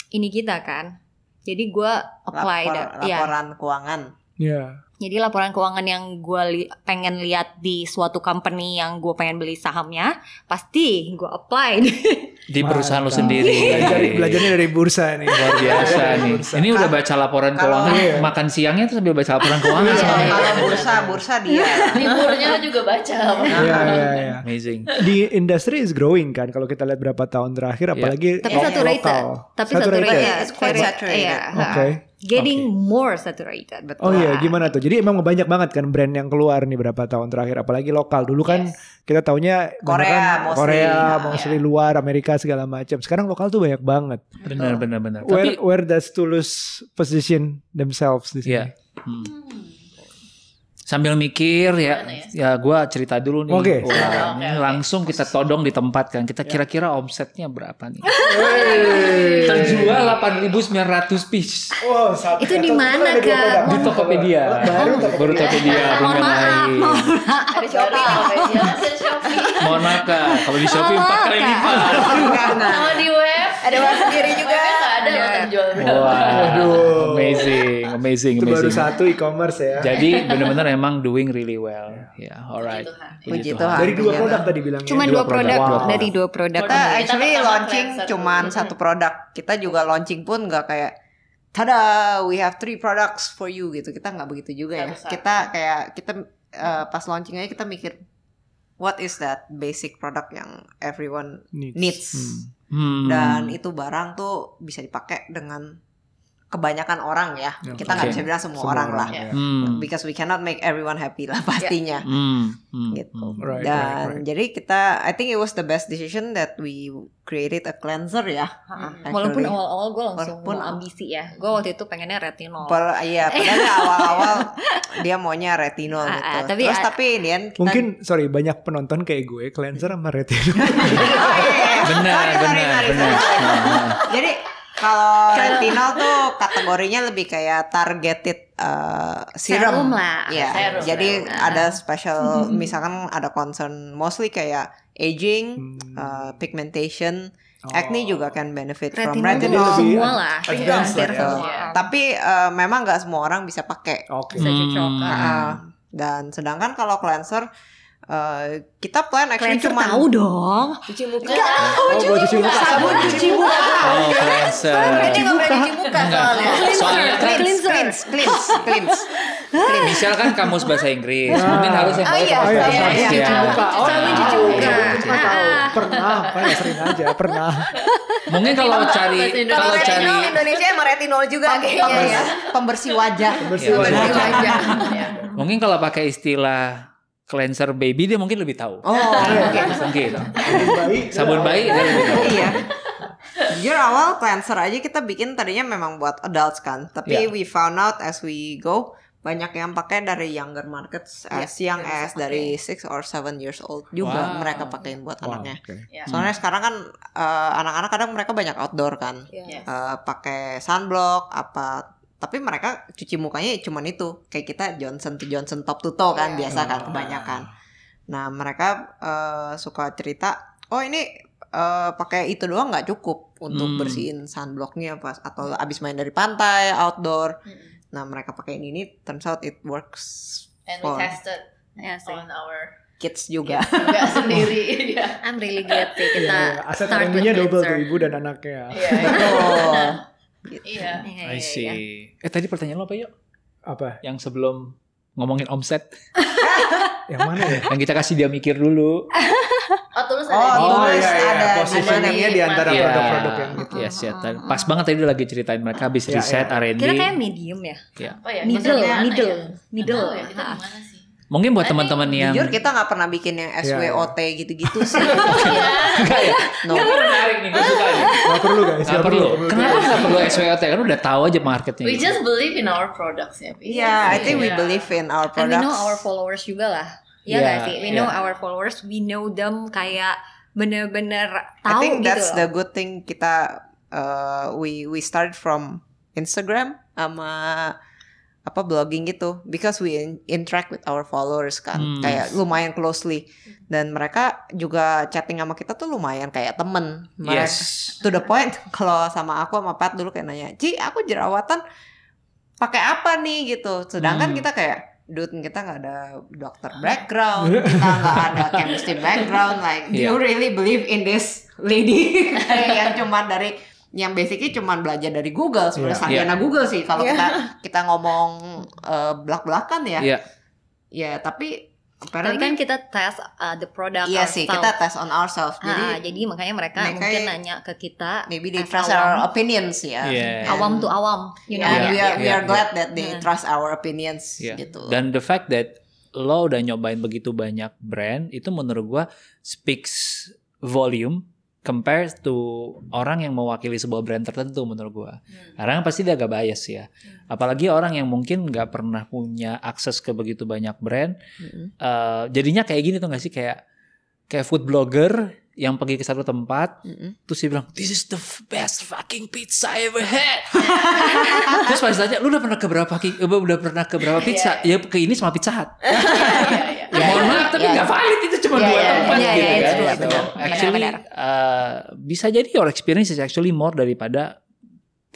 ini kita kan jadi gua apply Lapor- da- ya laporan keuangan. Iya. jadi laporan keuangan yang gue li- pengen lihat di suatu company yang gue pengen beli sahamnya pasti gue apply *laughs* Di perusahaan lo Mantap. sendiri. Belajar, belajarnya dari bursa nih. Luar biasa nih. Ini udah baca laporan keuangan, Iya. makan siangnya tuh sambil baca laporan keuangan sama Kalau bursa, bursa dia. *laughs* Liburnya juga baca. Iya, iya, iya. Amazing. Di industry is growing kan kalau kita lihat berapa tahun terakhir apalagi tapi lo- saturated lokal. tapi saturated, Yeah, it's quite Very- saturated. iya, Oke. Getting more saturated Betul. Oh iya, gimana tuh? Jadi emang banyak banget kan brand yang keluar nih berapa tahun terakhir, apalagi lokal. Dulu kan kita taunya Korea, kan mostly. Korea, Ah, mostly luar, Amerika segala macam. Sekarang lokal tuh banyak banget. Benar, benar, benar. Where Tapi where does Tulus position themselves di sini? Iya. Hmm. Sambil mikir ya, ya gue cerita dulu nih. Oke, ini oke. langsung kita todong di tempat kan. Kita kira-kira omsetnya berapa nih? Terjual 8.900 piece Wow, satu- Itu di mana, Kak? di Tokopedia. Baru Baru Tokopedia, belum mohon yang maaf lain. mohon Ada Shopee, Tokopedia. Mohon maaf kak, kalau di Shopee Oh, empat kali lipat. Kalau di web, Ada web sendiri juga. webnya nggak ada loh terjual berapa. Wah, Waduh. amazing, amazing, Itu baru satu e-commerce ya. Jadi benar-benar emang doing really well. Ya, alright. Tuhan. Puji Tuhan. Dari dua Iya, produk tadi bilangnya. cuma dua produk Wow. dari dua produk Kita Kita actually launching cuman satu produk. Kita juga launching pun nggak kayak tada we have three products for you gitu. Kita nggak begitu juga ya. Kita kayak kita eh, pas launching aja kita mikir what is that basic product yang everyone Needs. needs. Hmm. Dan itu barang tuh bisa dipakai dengan kebanyakan orang ya. Ya, Kita nggak oke. bisa bilang semua, Semua orang, orang, lah. ya. Hmm. Because we cannot make everyone happy lah pastinya. Hmm. Hmm. gitu. Hmm. Right, Dan right, right. jadi kita, I think it was the best decision that we created a cleanser ya. walaupun Actually. awal-awal gue langsung Walaupun- mau ambisi ya gue waktu itu pengennya retinol Per, iya, *laughs* padahal awal-awal dia maunya retinol Ah, gitu. ah, tapi Terus ah, tapi ini kan kita Mungkin sorry banyak penonton kayak gue cleanser sama retinol. Benar, benar, benar. Jadi kalau retinol tuh kategorinya lebih kayak targeted uh, serum. Serum lah. Iya. Serum, Jadi serum. ada special misalkan ada concern mostly kayak aging, Hmm. uh, pigmentation, acne juga can benefit from retinol tuh retinol. lebih semua lah advance hampir lah ya. semua Iya. Tapi uh, memang nggak semua orang bisa pakai. Oke. bisa cocok Hmm. Uh, dan sedangkan kalau cleanser uh, kita plan actually cleanser cuma tahu dong Cuci muka. Oh, buat cuci muka. sabun cuci muka. Oh, cleanser. Nggak boleh cuci muka soalnya. Soalnya Cleanse, cleanse, cleanse, cleanse, cleanse. Misal kan kamus bahasa Inggris, mungkin harus yang Oh, bawa iya. Oh iya, bahasa iya, Inggris iya. cuci ya. muka. Oh, Sabun tahu. cuci muka. Cuma tahu. Ah. Pernah, kayak sering aja, pernah. Mungkin kalau cari. Kalau cari Indonesia emang retinol juga kayaknya ya. Pembersih wajah. Bersih Iya, wajah. Bersih wajah. mungkin kalau pakai istilah cleanser baby dia mungkin lebih tahu. Oh, oke. Mungkin. Sabun bayi. Sabun bayi dia lebih tahu. iya. Jujur awal cleanser aja kita bikin tadinya memang buat adults kan, tapi Iya. we found out as we go banyak yang pakai dari younger markets as young as dari 6 or 7 years old juga Wow. mereka pakein buat Wow, anaknya. oke. Ya. Soalnya sekarang kan eh, anak-anak kadang mereka banyak outdoor kan, Iya. Eh, pakai sunblock apa, tapi mereka cuci mukanya cuman itu kayak kita Johnson to Johnson top to toe kan Iya. biasa kan kebanyakan. Nah mereka eh, suka cerita, oh ini eh, pakai itu doang nggak cukup untuk Hmm. bersihin sunblocknya pas atau abis main dari pantai outdoor. Nah mereka pakai ini, turns out it works And we for tested Ya sih. on our kids juga. juga *laughs* sendiri. ya. I'm really good sih Iya, kita iya. aset start with double tuh ibu dan anaknya. Iya. Betul. *laughs* Iya. Iya, I iya, iya. see. Eh tadi pertanyaan lo apa yuk? Apa? Yang sebelum ngomongin omset, *laughs* Yang mana ya? yang kita kasih dia mikir dulu. *laughs* Oh tulus Oh, ada di tulus. Mars. iya, ada di Positioningnya di antara Iya. produk-produk yang gitu. Yes, ya. Tadi- Pas banget tadi lagi ceritain mereka habis Iya, riset iya. R&D. Kira kayak medium ya. Oh ya, Middle, mana middle, ya? middle. Nggak tahu ya, kita Ah. gimana sih? Mungkin buat teman-teman yang Jujur kita nggak pernah bikin yang SWOT gitu-gitu *laughs* sih. Enggak ya? *laughs* No. Ini menarik nih, gue suka nih. Gak perlu guys, Nggak perlu. Kenapa nggak perlu SWOT? Kan udah tahu aja marketnya. We gitu. just believe in our products ya. Iya, I think we Iya. believe in our And we products. know our followers juga lah. Iya Iya, nggak sih? We know iya. our followers, we know them kayak bener-bener I tahu think gitu that's loh. the good thing kita uh, we we started from Instagram sama apa blogging gitu. Because we in- interact with our followers kan. Hmm. kayak lumayan closely. Dan mereka juga chatting sama kita tuh lumayan kayak temen. Mereka Yes. to the point *laughs* kalau sama aku sama Pat dulu kayak nanya Ci aku jerawatan pakai apa nih? gitu. Sedangkan Hmm. kita kayak dude kita nggak ada dokter background. *laughs* Kita nggak ada chemistry background. Like do you Iya. really believe in this lady? *laughs* Yang cuman dari yang basically cuman belajar dari Google sebenarnya Iya. sarjana Google sih kalau Iya. kita kita ngomong eh, belak-belakan ya Iya. ya tapi Tapi apparently kan kita tes uh, the product iya sih ourselves. kita test on ourselves Ah, jadi jadi makanya mereka mereka mungkin nanya ke kita maybe they trust awam. our opinions ya Yeah. awam to awam, you know. And Iya, we are, we iya, are iya. glad that they Hmm. trust our opinions Iya. gitu. Dan the fact that lo udah nyobain begitu banyak brand itu menurut gua speaks volume compared to orang yang mewakili sebuah brand tertentu menurut gua. Karena kan pasti dia agak bias ya. Apalagi orang yang mungkin nggak pernah punya akses ke begitu banyak brand. Mm-mm. eh, jadinya kayak gini tuh gak sih kayak kayak food blogger yang pergi ke satu tempat Mm-mm. terus dia bilang this is the best fucking pizza I ever had *laughs* terus pas ditanya lu udah pernah ke berapa ki- eh, udah pernah ke berapa pizza ya ke ini sama pizza Hut *laughs* Iya, iya. ya mohon maaf tapi Iya. nggak valid itu cuma Iya, dua iya, tempat iya, gitu iya, kan itu So, benar. actually uh, bisa jadi your experience is actually more daripada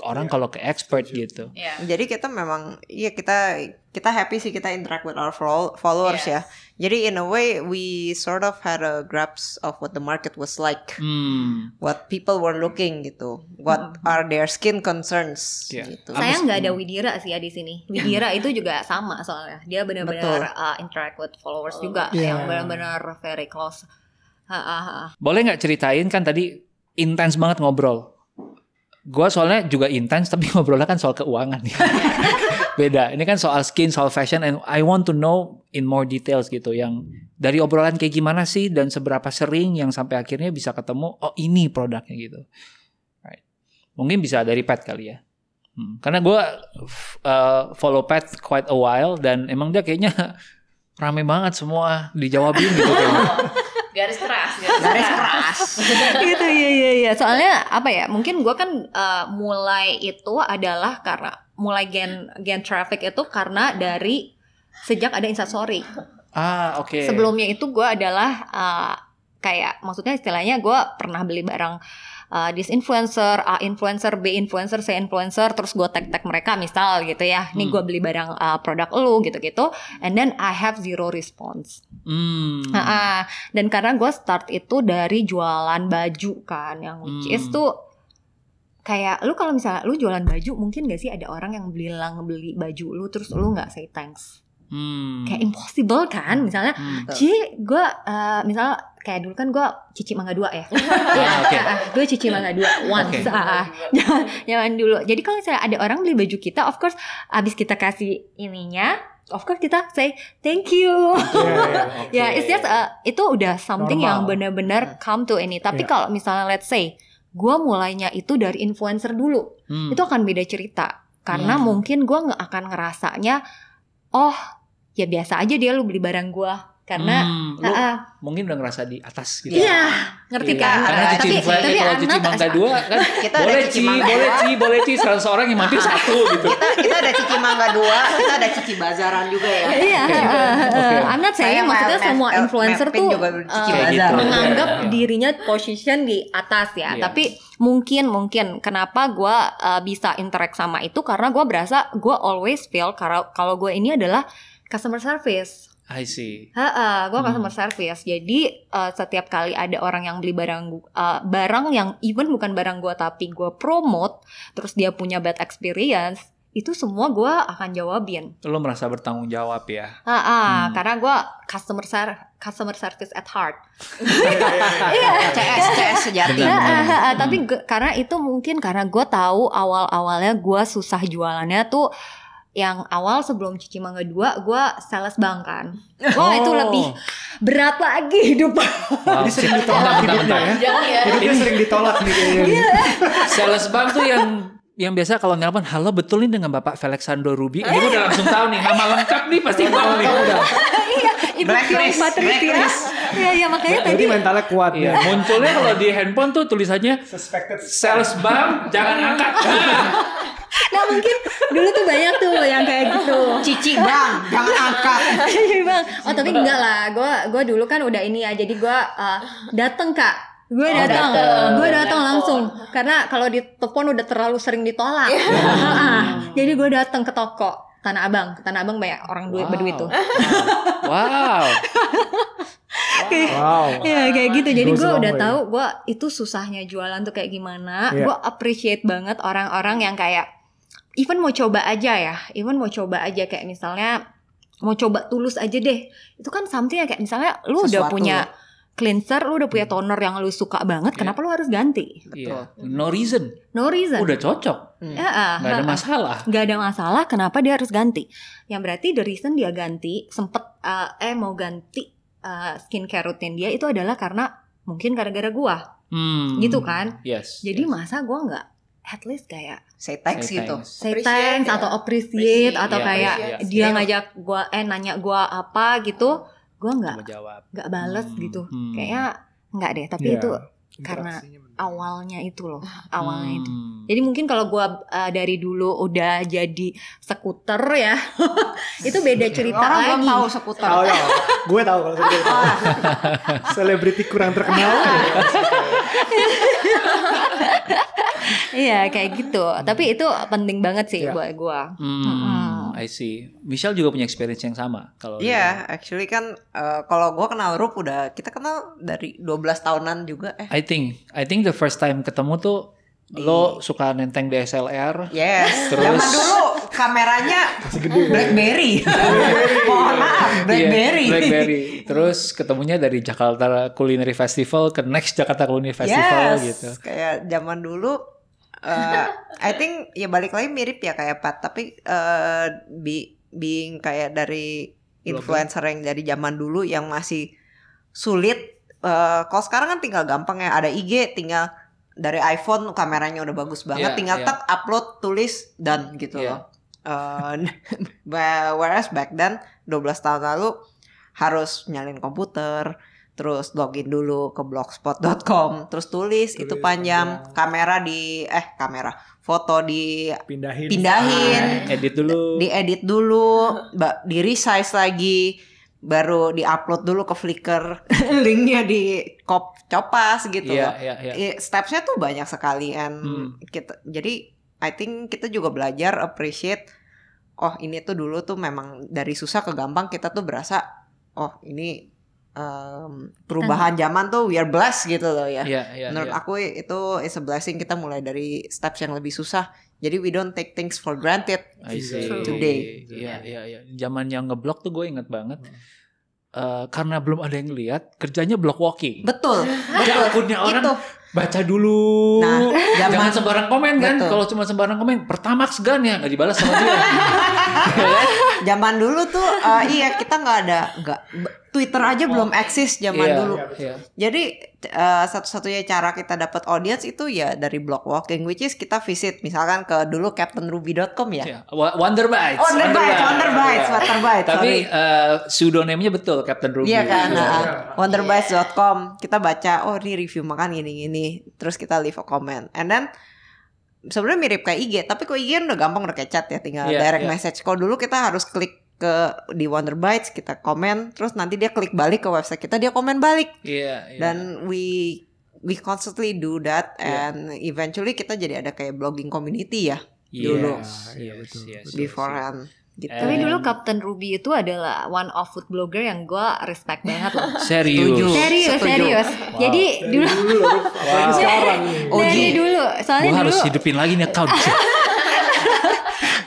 orang kalau ke expert gitu Iya. Jadi kita memang iya kita kita happy sih kita interact with our fol- followers ya. Jadi in a way we sort of had a grasp of what the market was like, hmm what people were looking gitu, what are their skin concerns Iya. gitu. Saya nggak ada Widira sih ya di sini. *laughs* Widira itu juga sama soalnya. Dia benar-benar uh, interact with followers juga Iya. yang benar-benar very close. Ha, ha, ha. Boleh nggak ceritain kan tadi intens banget ngobrol. Gua soalnya juga intens tapi *laughs* ngobrolnya kan soal keuangan nih. Beda. Ini kan soal skin, soal fashion and I want to know in more details gitu yang dari obrolan kayak gimana sih dan seberapa sering yang sampai akhirnya bisa ketemu oh ini produknya gitu. Right. Mungkin bisa dari Pat kali ya. Hmm, Karena gua uh, follow Pat quite a while dan emang dia kayaknya *laughs* rame banget semua dijawabin gitu kayaknya. *laughs* Garis keras, garis, Garis keras. *laughs* gitu iya iya iya. Soalnya apa ya? Mungkin gua kan uh, mulai itu adalah karena mulai gen gen traffic itu karena dari sejak ada Instastory. Ah, oke. Sebelumnya itu gue adalah uh, kayak maksudnya istilahnya gue pernah beli barang uh, this influencer, A influencer, B influencer, C influencer, terus gue tag tag mereka misal gitu ya. Nih Hmm. gue beli barang uh, produk lu gitu-gitu, and then I have zero response. Hmm. Nah, ah, dan karena gue start itu dari jualan baju kan, yang which is Hmm. tuh kayak lu kalau misalnya lu jualan baju mungkin gak sih ada orang yang bilang beli baju lu terus lu nggak say thanks Hmm. kayak impossible kan misalnya Hmm. Ci, gue uh, misalnya kayak dulu kan gue cici mangga dua ya. *laughs* Ah, oke. gue cici mangga dua once. Oke. ah. Jangan, jangan dulu. Jadi kalau misalnya ada orang beli baju kita, of course abis kita kasih ininya, of course kita say thank you. Oke. *laughs* ya, it's just uh, itu udah something yang Normal. benar-benar come to ini. Tapi Iya. kalau misalnya let's say gue mulainya itu dari influencer dulu, Hmm. itu akan beda cerita. Karena Hmm. mungkin gue nggak akan ngerasanya, oh ya biasa aja dia lu beli barang gue. Karena Hmm, ah, ah, mungkin udah ngerasa di atas gitu. Iya, ngerti Iya, kan? Karena cici tapi tapi kalau not mangga dua *laughs* kan Kita boleh cici ci, mangga boleh dua. ci, boleh ci. Seratus orang yang mampir satu *laughs* gitu. kita kita ada cici mangga dua, kita ada cici bazaran juga ya. Iya, Oke. uh, uh. I'm not saying Saya maksudnya semua influencer tuh uh, bazar. gitu. menganggap Iya. dirinya position di atas ya. Iya. Tapi mungkin mungkin kenapa gue bisa interact sama itu karena gue berasa gue always feel kalau kalau gue ini adalah customer service. I see. Heeh, gue Hmm. customer service. Jadi uh, setiap kali ada orang yang beli barang uh, barang yang even bukan barang gue tapi gue promote, terus dia punya bad experience, itu semua gue akan jawabin. Lo merasa bertanggung jawab ya. Ah, ah, Hmm. karena gue customer ser- customer service at heart. *laughs* CS CS sejati. Benar, Ah, benar. ah, ah, tapi ge- karena itu mungkin karena gue tahu awal awalnya gue susah jualannya tuh yang awal sebelum Cici Mangga 2 gue sales bank kan. Wah itu Oh. lebih berat lagi hidup. Wow. Jadi *laughs* sering ditolak hidupnya ya. Ya. Hidupnya sering ditolak nih kayaknya. nih. Sales bank tuh yang yang biasa kalau nelpon halo betul nih dengan Bapak Felixando Ruby. Ini gue udah langsung tahu nih nama lengkap nih pasti tahu nih. Iya, Ibu Patricia. blacklist. Iya, iya makanya tadi mentalnya kuat Iya, nih. munculnya kalau di handphone tuh tulisannya Suspected sales bank jangan angkat. *laughs* Nah mungkin dulu tuh banyak tuh yang kayak gitu. Cici bang, jangan angkat. Iya bang. Oh tapi enggak lah. Gue gua dulu kan udah ini ya. Jadi gue uh, dateng kak. Gue datang, dateng. gue datang langsung. Karena kalau di telepon udah terlalu sering ditolak. Ah, Jadi gue datang ke toko Tanah Abang. Tanah Abang banyak orang duit Wow. berduit tuh. Wow. Wow. Iya kayak gitu. Jadi gue udah way. tahu gue itu susahnya jualan tuh kayak gimana. Iya. Gue appreciate banget orang-orang yang kayak even mau coba aja ya. Even mau coba aja kayak misalnya mau coba tulus aja deh. Itu kan something yang kayak misalnya lu udah Sesuatu. punya cleanser, lu udah punya toner yang lu suka banget. Iya. Kenapa lu harus ganti? Iya. No reason. No reason. Udah cocok. Ya, ah, Gak ada ah, ah. masalah. Gak ada masalah kenapa dia harus ganti yang berarti the reason dia ganti sempet uh, eh mau ganti uh, skincare routine dia itu adalah karena mungkin gara-gara gua Hmm. gitu kan Yes. jadi yes. masa gua nggak at least kayak Say thanks Say gitu. thanks. say Appreciate thanks ya. atau appreciate, Appreciate. atau Iya, kayak iya, dia iya. ngajak gua eh nanya gua apa gitu gua nggak nggak bales Hmm, gitu hmm. kayaknya nggak deh tapi Iya. itu karena. Awalnya itu loh awalnya itu Hmm. Jadi mungkin kalau gua uh, dari dulu udah jadi skuter ya, *laughs* itu beda cerita Orang lagi. belum tahu seputar. Tahu ya. Gue tahu kalau seperti itu. *laughs* Selebriti kurang terkenal. *laughs* Iya kayak gitu. Tapi itu penting banget sih Iya. buat gua. Hmm, I see. Michelle juga punya experience yang sama kalau Iya, actually kan eh, kalau gue kenal Rup udah kita kenal dari 12 tahunan juga eh. I think I think the first time ketemu tuh lo suka nenteng DSLR. Yes. Terus- Zaman dulu kameranya gede. BlackBerry. *laughs* Mohon maaf, BlackBerry. Iya, BlackBerry. Terus ketemunya dari Jakarta Culinary Festival ke Next Jakarta Culinary Festival yes. gitu. Kayak zaman dulu eh I think ya balik lagi mirip ya kayak Pat, tapi eh bi being kayak dari influencer yang dari zaman dulu yang masih sulit eh kalau sekarang kan tinggal gampang ya ada IG tinggal dari iPhone kameranya udah bagus banget Iya, tinggal iya. tek upload tulis dan gitu Iya. loh. Eh, *laughs* whereas back then 12 tahun lalu harus nyalin komputer, terus login dulu ke blogspot.com, terus tulis, itu Tulis panjang, panjang. kamera di eh kamera, foto di Pindahin. pindahin, Edit dulu. diedit dulu, ba- di resize lagi, baru diupload dulu ke Flickr, *laughs* linknya di kop copas gitu Iya, loh. iya, iya. I- Stepsnya tuh banyak sekali and Hmm. kita jadi I think kita juga belajar appreciate oh ini tuh dulu tuh memang dari susah ke gampang kita tuh berasa oh ini em, perubahan zaman tuh we are blessed gitu loh ya. Iya, iya, Menurut iya. aku itu is a blessing kita mulai dari steps yang lebih susah Jadi we don't take things for granted. I see. Today. Iya, iya, iya. Zaman yang ngeblok tuh gue inget banget. Eh, karena belum ada yang lihat, kerjanya block walking. Betul. Betul. akunnya orang Itu. baca dulu. Nah, zaman- Jangan sembarang komen kan. Kalau cuma sembarang komen, pertamax gan ya nggak dibalas sama dia. *laughs* Ya kan? Zaman dulu tuh eh, iya kita nggak ada nggak Twitter aja belum eksis zaman Iya, dulu. iya. Jadi eh, satu-satunya cara kita dapat audience itu ya dari blog walking which is kita visit misalkan ke dulu captainruby.com ya. Iya. Wa- Wonder Bites. Wonder Bites, Wonder Bites, Wonder Bites, Tapi sorry. eh, pseudonym-nya betul Captain Ruby. Iya kan, Iya. nah, wonderbites.com kita baca oh ini review makan gini-gini, terus kita leave a comment, and then sebenarnya mirip kayak IG, tapi kok IG udah gampang udah kayak chat ya, tinggal Iya, direct iya. message. Kalau dulu kita harus klik ke di Wonderbites, kita komen, terus nanti dia klik balik ke website kita, dia komen balik, Iya, iya. dan we we constantly do that, Iya. and eventually kita jadi ada kayak blogging community ya Yes, dulu. yes, yes, yes, beforehand. Gitu. Tapi dulu Captain Ruby itu adalah one of food blogger yang gue respect banget loh. *laughs* Serius. Setuju. Serius, Setuju. serius. Jadi dulu dulu *laughs* sekarang nih. dari dulu, soalnya Gue harus dulu hidupin lagi nih account. *laughs*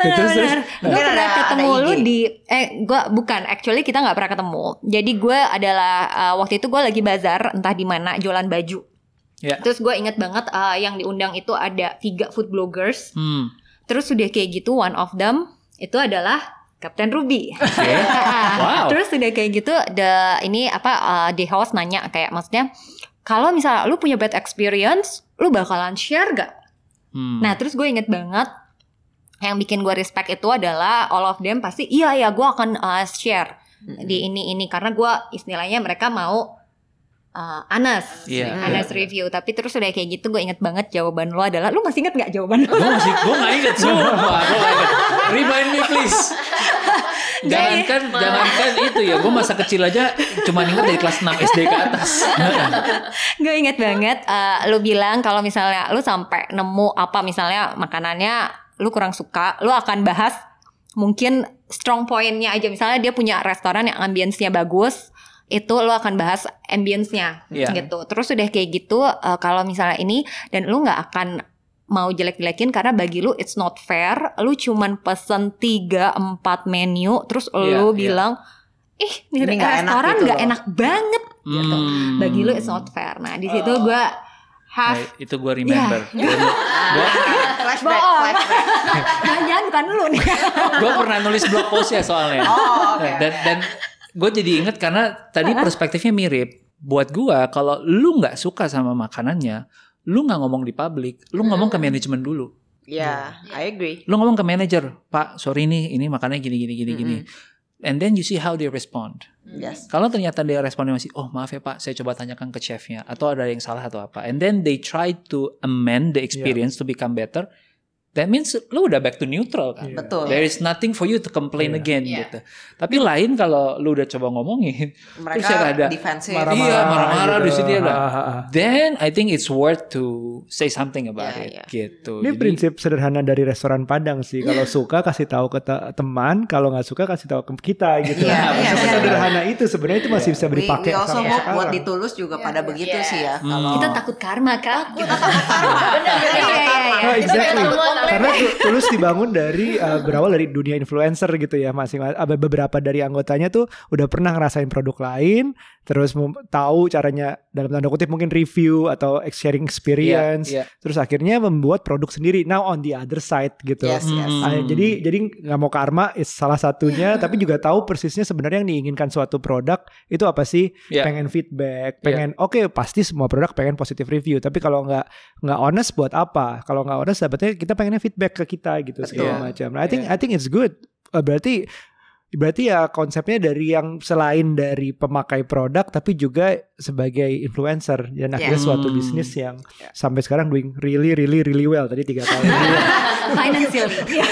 benar, terus, terus. benar. Gue pernah ketemu ada lu di eh gue bukan actually kita nggak pernah ketemu. Jadi gue adalah uh, waktu itu gue lagi bazar entah di mana jualan baju. Ya. Terus gue inget banget uh, yang diundang itu ada tiga food bloggers. Hmm. Terus sudah kayak gitu one of them itu adalah Captain Ruby. Oke. *laughs* Wow. Terus udah kayak gitu the ini apa uh, the host nanya kayak maksudnya kalau misalnya lu punya bad experience, lu bakalan share gak? Hmm. Nah terus gue inget banget yang bikin gue respect itu adalah all of them pasti iya ya gue akan uh, share di ini ini. Karena gue istilahnya mereka mau uh, honest, Iya, honest iya, review. Tapi terus udah kayak gitu gue inget banget jawaban lo adalah lu masih inget nggak jawaban lo? gue masih gue nggak inget *laughs* sumpah. Gue nggak inget remind me please. *laughs* Jangankan *laughs* jangankan itu ya gue masa kecil aja cuma inget dari kelas 6 SD ke atas. Gue inget banget uh, lu bilang kalau misalnya lu sampai nemu apa misalnya makanannya lu kurang suka, lu akan bahas mungkin strong pointnya aja misalnya dia punya restoran yang ambience-nya bagus itu lu akan bahas ambience-nya Iya. gitu. Terus udah kayak gitu uh, kalau misalnya ini dan lu nggak akan mau jelek-jelekin karena bagi lu it's not fair. Lu cuman pesen 3 4 menu terus Iya, lu iya. bilang ih ini, Ini nggak enak restoran gitu loh." enak banget gitu. Hmm. Bagi lu it's not fair. Nah, di situ gue Nah, itu gue remember *laughs* Iya. flashback, Bohong. flashback. *laughs* jangan bukan lu nih. gue pernah nulis blog post ya soalnya Oh, oke. dan dan gue jadi inget karena tadi perspektifnya mirip buat gue kalau lu nggak suka sama makanannya lu nggak ngomong di publik lu ngomong ke manajemen dulu Ya, I agree. lu ngomong ke manajer pak sorry nih ini makanannya gini gini gini gini and then you see how they respond. Yes. kalau ternyata dia responnya masih oh maaf ya pak saya coba tanyakan ke chefnya atau ada yang salah atau apa? And then they try to amend the experience to become better that means lu udah back to neutral kan Betul. there is nothing for you to complain again Iya. gitu tapi lain kalau lu udah coba ngomongin Mereka terus yang ada defensif. Iya, marah-marah di sini ada. Ah, ah, ah. then I think it's worth to say something about Iya, it iya. gitu Ini Jadi- prinsip sederhana dari restoran Padang sih. Kalau *laughs* suka kasih tahu ke te- teman, kalau nggak suka kasih tahu ke kita gitu. Iya, iya, Prinsip iya. sederhana itu sebenarnya itu masih bisa We, dipakai we also sampai hope sekarang. buat ditulus juga pada begitu Yes. sih ya. Hmm. Kalau Kita takut karma kak. Kita Bener, bener. Iya, iya, iya. Oh, exactly. Karena tu- tulus dibangun dari uh, berawal dari dunia influencer gitu ya masing ada beberapa dari anggotanya tuh udah pernah ngerasain produk lain terus tahu caranya dalam tanda kutip mungkin review atau sharing experience. Iya, iya. terus akhirnya membuat produk sendiri. Now on the other side gitu. Yes, yes. Hmm. Ah, jadi jadi nggak mau karma is salah satunya. *laughs* Tapi juga tahu persisnya sebenarnya yang diinginkan suatu produk itu apa sih? Iya. pengen feedback pengen oke pasti semua produk pengen positive review. Tapi kalau nggak nggak honest buat apa? Kalau nggak honest dapetnya kita pengennya feedback ke kita gitu segala Iya. macam. Nah, I think I think it's good. Eh, berarti berarti ya konsepnya dari yang selain dari pemakai produk tapi juga sebagai influencer dan akhirnya Yeah. suatu Hmm. bisnis yang sampai sekarang doing really really really well tadi tiga tahun *laughs* financially. *laughs*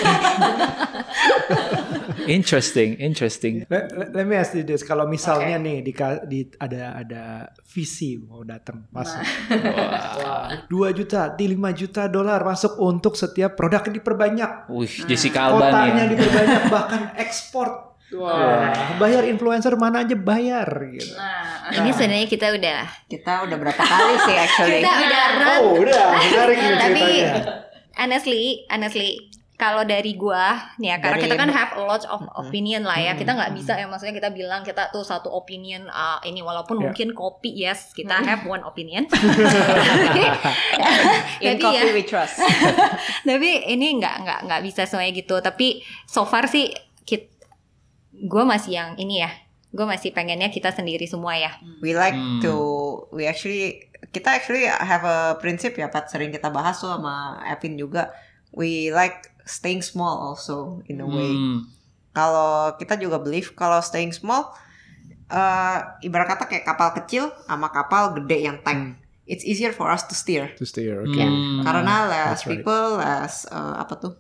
*laughs* interesting interesting. Let, let- let me ask you this, kalau misalnya nih di, di ada ada visi mau datang masuk, *laughs* Wah, dua juta, di 5 juta dolar masuk untuk setiap produk yang diperbanyak, wih Jessica Alba kotanya nih *laughs* diperbanyak, bahkan ekspor. Wah, bayar influencer mana aja bayar gitu. Nah, Ini sebenarnya kita udah kita udah berapa kali sih actually. kita udah run. Oh, udah. Menarik nih Tapi honestly, honestly, kalau dari gua nih ya, karena Dari- kita kan have a lot of opinion lah ya. Kita nggak bisa ya maksudnya kita bilang kita tuh satu opinion uh, ini walaupun Ya. mungkin kopi yes, kita have one opinion. *laughs* *laughs* In Tapi coffee ya, we trust. *laughs* tapi ini nggak nggak nggak bisa semuanya gitu. Tapi so far sih kit gue masih yang ini ya. Gue masih pengennya kita sendiri semua ya. We like Hmm. to we actually kita actually have a prinsip ya Pat sering kita bahas tuh sama Evin juga. We like staying small also in a way. Hmm. Kalau kita juga believe kalau staying small eh ibarat kata kayak kapal kecil sama kapal gede yang tank. It's easier for us to steer. To steer, oke. Hmm. Karena less That's right. people, less eh, apa tuh?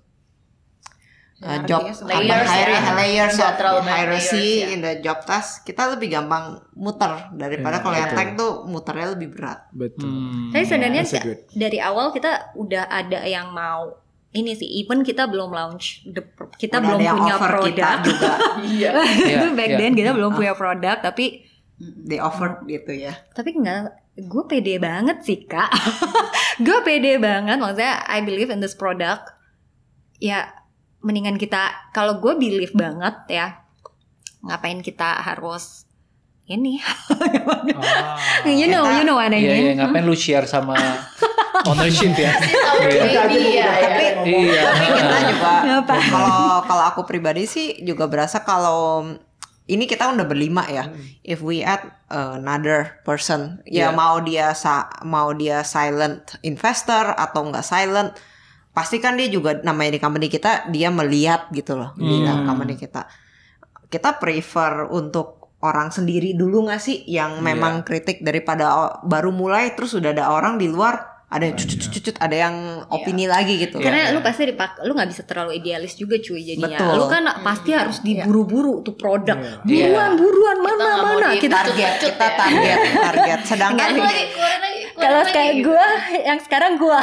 Uh, job layers hire- ya. layers of hierarchy layers, ya. in the job task kita lebih gampang muter daripada Iya, kalau yang tank tuh muternya lebih berat. Betul. Hmm. Tapi sebenarnya good. dari awal kita udah ada yang mau ini sih, even kita belum launch, the, kita Udah belum punya kita produk. juga. *laughs* Iya. itu Iya, back iya. then kita belum punya produk, tapi They offer gitu ya. tapi nggak, gue pede banget sih kak. *laughs* gue pede banget, maksudnya I believe in this product. Ya mendingan kita, kalau gue believe banget ya, ngapain kita harus ini? Ah. you know, you know what I Iya, mean? iya, ngapain lu share sama ownership ya? *laughs* Iya. Baby ya, ya. Tapi Iya. tapi kita juga Apa? kalau kalau aku pribadi sih juga berasa kalau ini kita udah berlima ya. If we add another person, ya Iya. mau dia sa mau dia silent investor atau enggak silent, pasti kan dia juga namanya di company kita dia melihat gitu loh di Hmm. company kita. Kita prefer untuk orang sendiri dulu nggak sih yang memang kritik daripada baru mulai terus udah ada orang di luar ada yang cucut-cucut ada yang opini lagi gitu. Karena lu pasti dipak, lu nggak bisa terlalu idealis juga cuy jadinya. Betul. Lu kan pasti harus diburu-buru tuh produk. Iya. Buruan, buruan mana nggak mau mana kita. target Cucut kita ya. target *laughs* target sedangkan Kalau lagi, kayak gue, yang sekarang gue,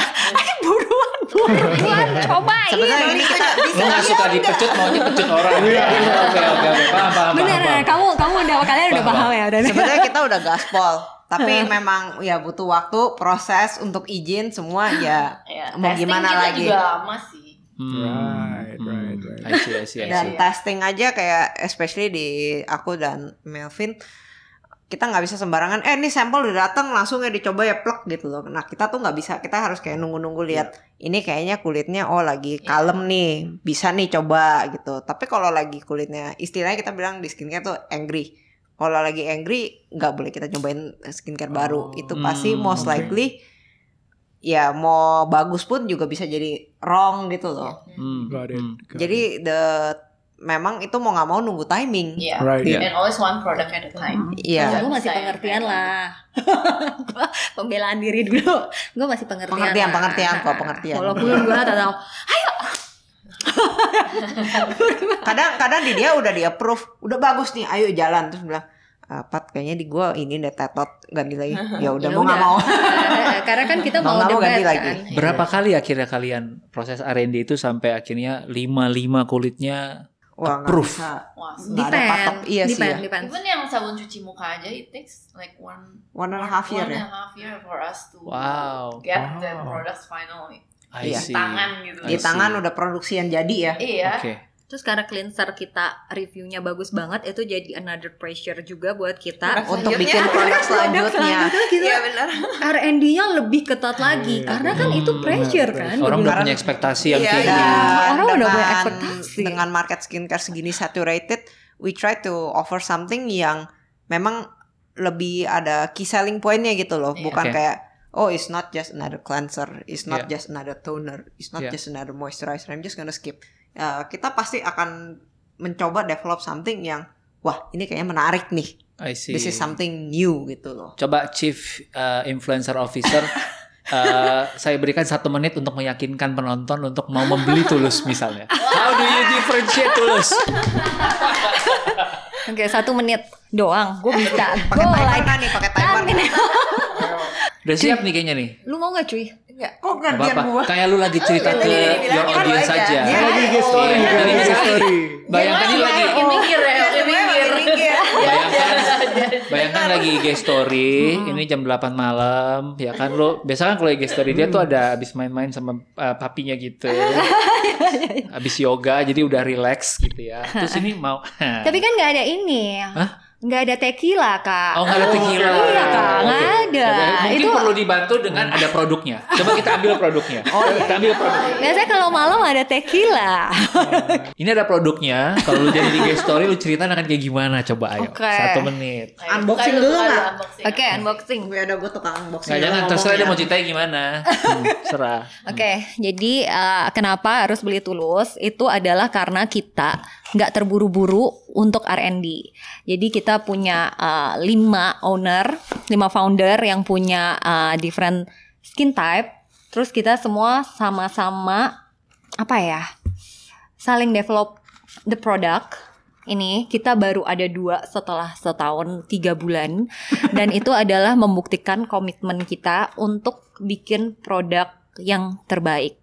buruan, buruan, *laughs* cobain. sebenarnya ini kita bisa Lu gak suka dipecut, maunya pecut orang. Oke, oke, oke. Paham, paham, Bener, paham. kamu kamu udah kalian udah Paham, paham ya udah. sebenarnya kita udah gaspol tapi memang ya butuh waktu proses untuk izin semua ya *sighs* Ya, mau testing gimana kita lagi juga lama sih. Hmm. Right, right, right. I see, I see, I dan see. testing aja kayak especially di aku dan Melvin kita nggak bisa sembarangan eh ini sampel udah datang langsung ya dicoba ya plek gitu loh nah kita tuh nggak bisa kita harus kayak nunggu-nunggu lihat ini kayaknya kulitnya oh lagi kalem nih bisa nih coba gitu tapi kalau lagi kulitnya istilahnya kita bilang di skincare tuh angry kalau lagi angry nggak boleh kita cobain skincare baru itu pasti Hmm, most oke. likely ya mau bagus pun juga bisa jadi wrong gitu loh Hmm, Got it. hmm. got it. jadi the memang itu mau nggak mau nunggu timing. Iya. Right. And always one product at a time. Iya. gue masih ya, pengertian lah. *laughs* Gua pembelaan diri dulu. Gue masih pengertian. Pengertian, lah. pengertian kok, pengertian. Walaupun gue tahu *laughs* Kadang-kadang di dia udah di approve, udah bagus nih, ayo jalan terus bilang, "Ah, Pat kayaknya di gua ini deh tetot ganti lagi. *laughs* Ya udah mau nggak mau. *laughs* Karena kan kita Mau mau ganti lagi. kan. Berapa kali akhirnya kalian proses R&D itu sampai akhirnya lima-lima kulitnya Wah Approve. Nggak ada patok. Depend, Iya sih depend, ya. depend. Even yang sabun cuci muka aja it takes like one One and a half year one ya. and a half year for us to Wow. get the products finally I Iya. see. tangan gitu. Di tangan udah produksi yang jadi ya. Iya. Oke. Terus karena cleanser kita reviewnya bagus banget, itu jadi another pressure juga buat kita. Untuk bikin produk selanjutnya. Iya benar. R&D-nya lebih ketat lagi karena kan itu pressure kan. Orang udah punya ekspektasi yang Iya, tinggi. dan Orang udah punya ekspektasi. Dengan market skincare segini saturated, we try to offer something yang memang lebih ada key selling pointnya gitu loh, Iya. bukan Oke. kayak oh it's not just another cleanser, it's not Iya. just another toner, it's not Iya. just another moisturizer. I'm just gonna skip. Ya, kita pasti akan mencoba develop something yang wah ini kayaknya menarik nih. I see. This is something new gitu loh. Coba Chief uh, Influencer Officer, uh, *laughs* saya berikan satu menit untuk meyakinkan penonton untuk mau membeli Tulus misalnya. How do you differentiate Tulus? Oke, satu menit doang. Gue bisa. Pakai timer kan nih, pakai timer. Udah siap nih kayaknya nih. Lu mau gak cuy? Enggak, kok Gak gantian gua? Kayak lu lagi cerita ke your audience aja. Iya, Lagi IG story, Iya, kan? jadi IG misalnya- story. Bayangkan ini lagi minggir ya, minggir. bayangkan *laughs* Bayangkan lagi IG story, ini jam 8 malam, ya kan lo biasa kan kalau IG story dia tuh ada abis main-main sama uh, papinya gitu. *laughs* abis yoga jadi udah relax gitu ya. *laughs* Terus ini mau Tapi kan nggak ada ini. Hah? Nggak ada tequila, Kak. Oh nggak ada tequila. Iya, Kak. Oke. Nggak ada. Mungkin Itu- perlu dibantu dengan ada produknya. Coba kita ambil produknya. Oh kita ambil produknya. Biasanya kalau malam ada tequila. Ini ada produknya. Kalau lu jadi di IG story lu cerita akan kayak gimana? Coba ayo. Oke. Satu menit. Unboxing dulu nggak? Oke, unboxing. Gue ada gue tukang unboxing. Nggak jangan terserah dia mau ceritanya gimana. *laughs* Hmm, serah. Oke, jadi eh, kenapa harus beli Tulus? Itu adalah karena kita nggak terburu-buru untuk R&D. Jadi kita punya eh, lima owner, lima founder yang punya eh, different skin type. Terus kita semua sama-sama apa ya? Saling develop the product. Ini kita baru ada dua setelah setahun tiga bulan dan itu adalah membuktikan komitmen kita untuk bikin produk yang terbaik.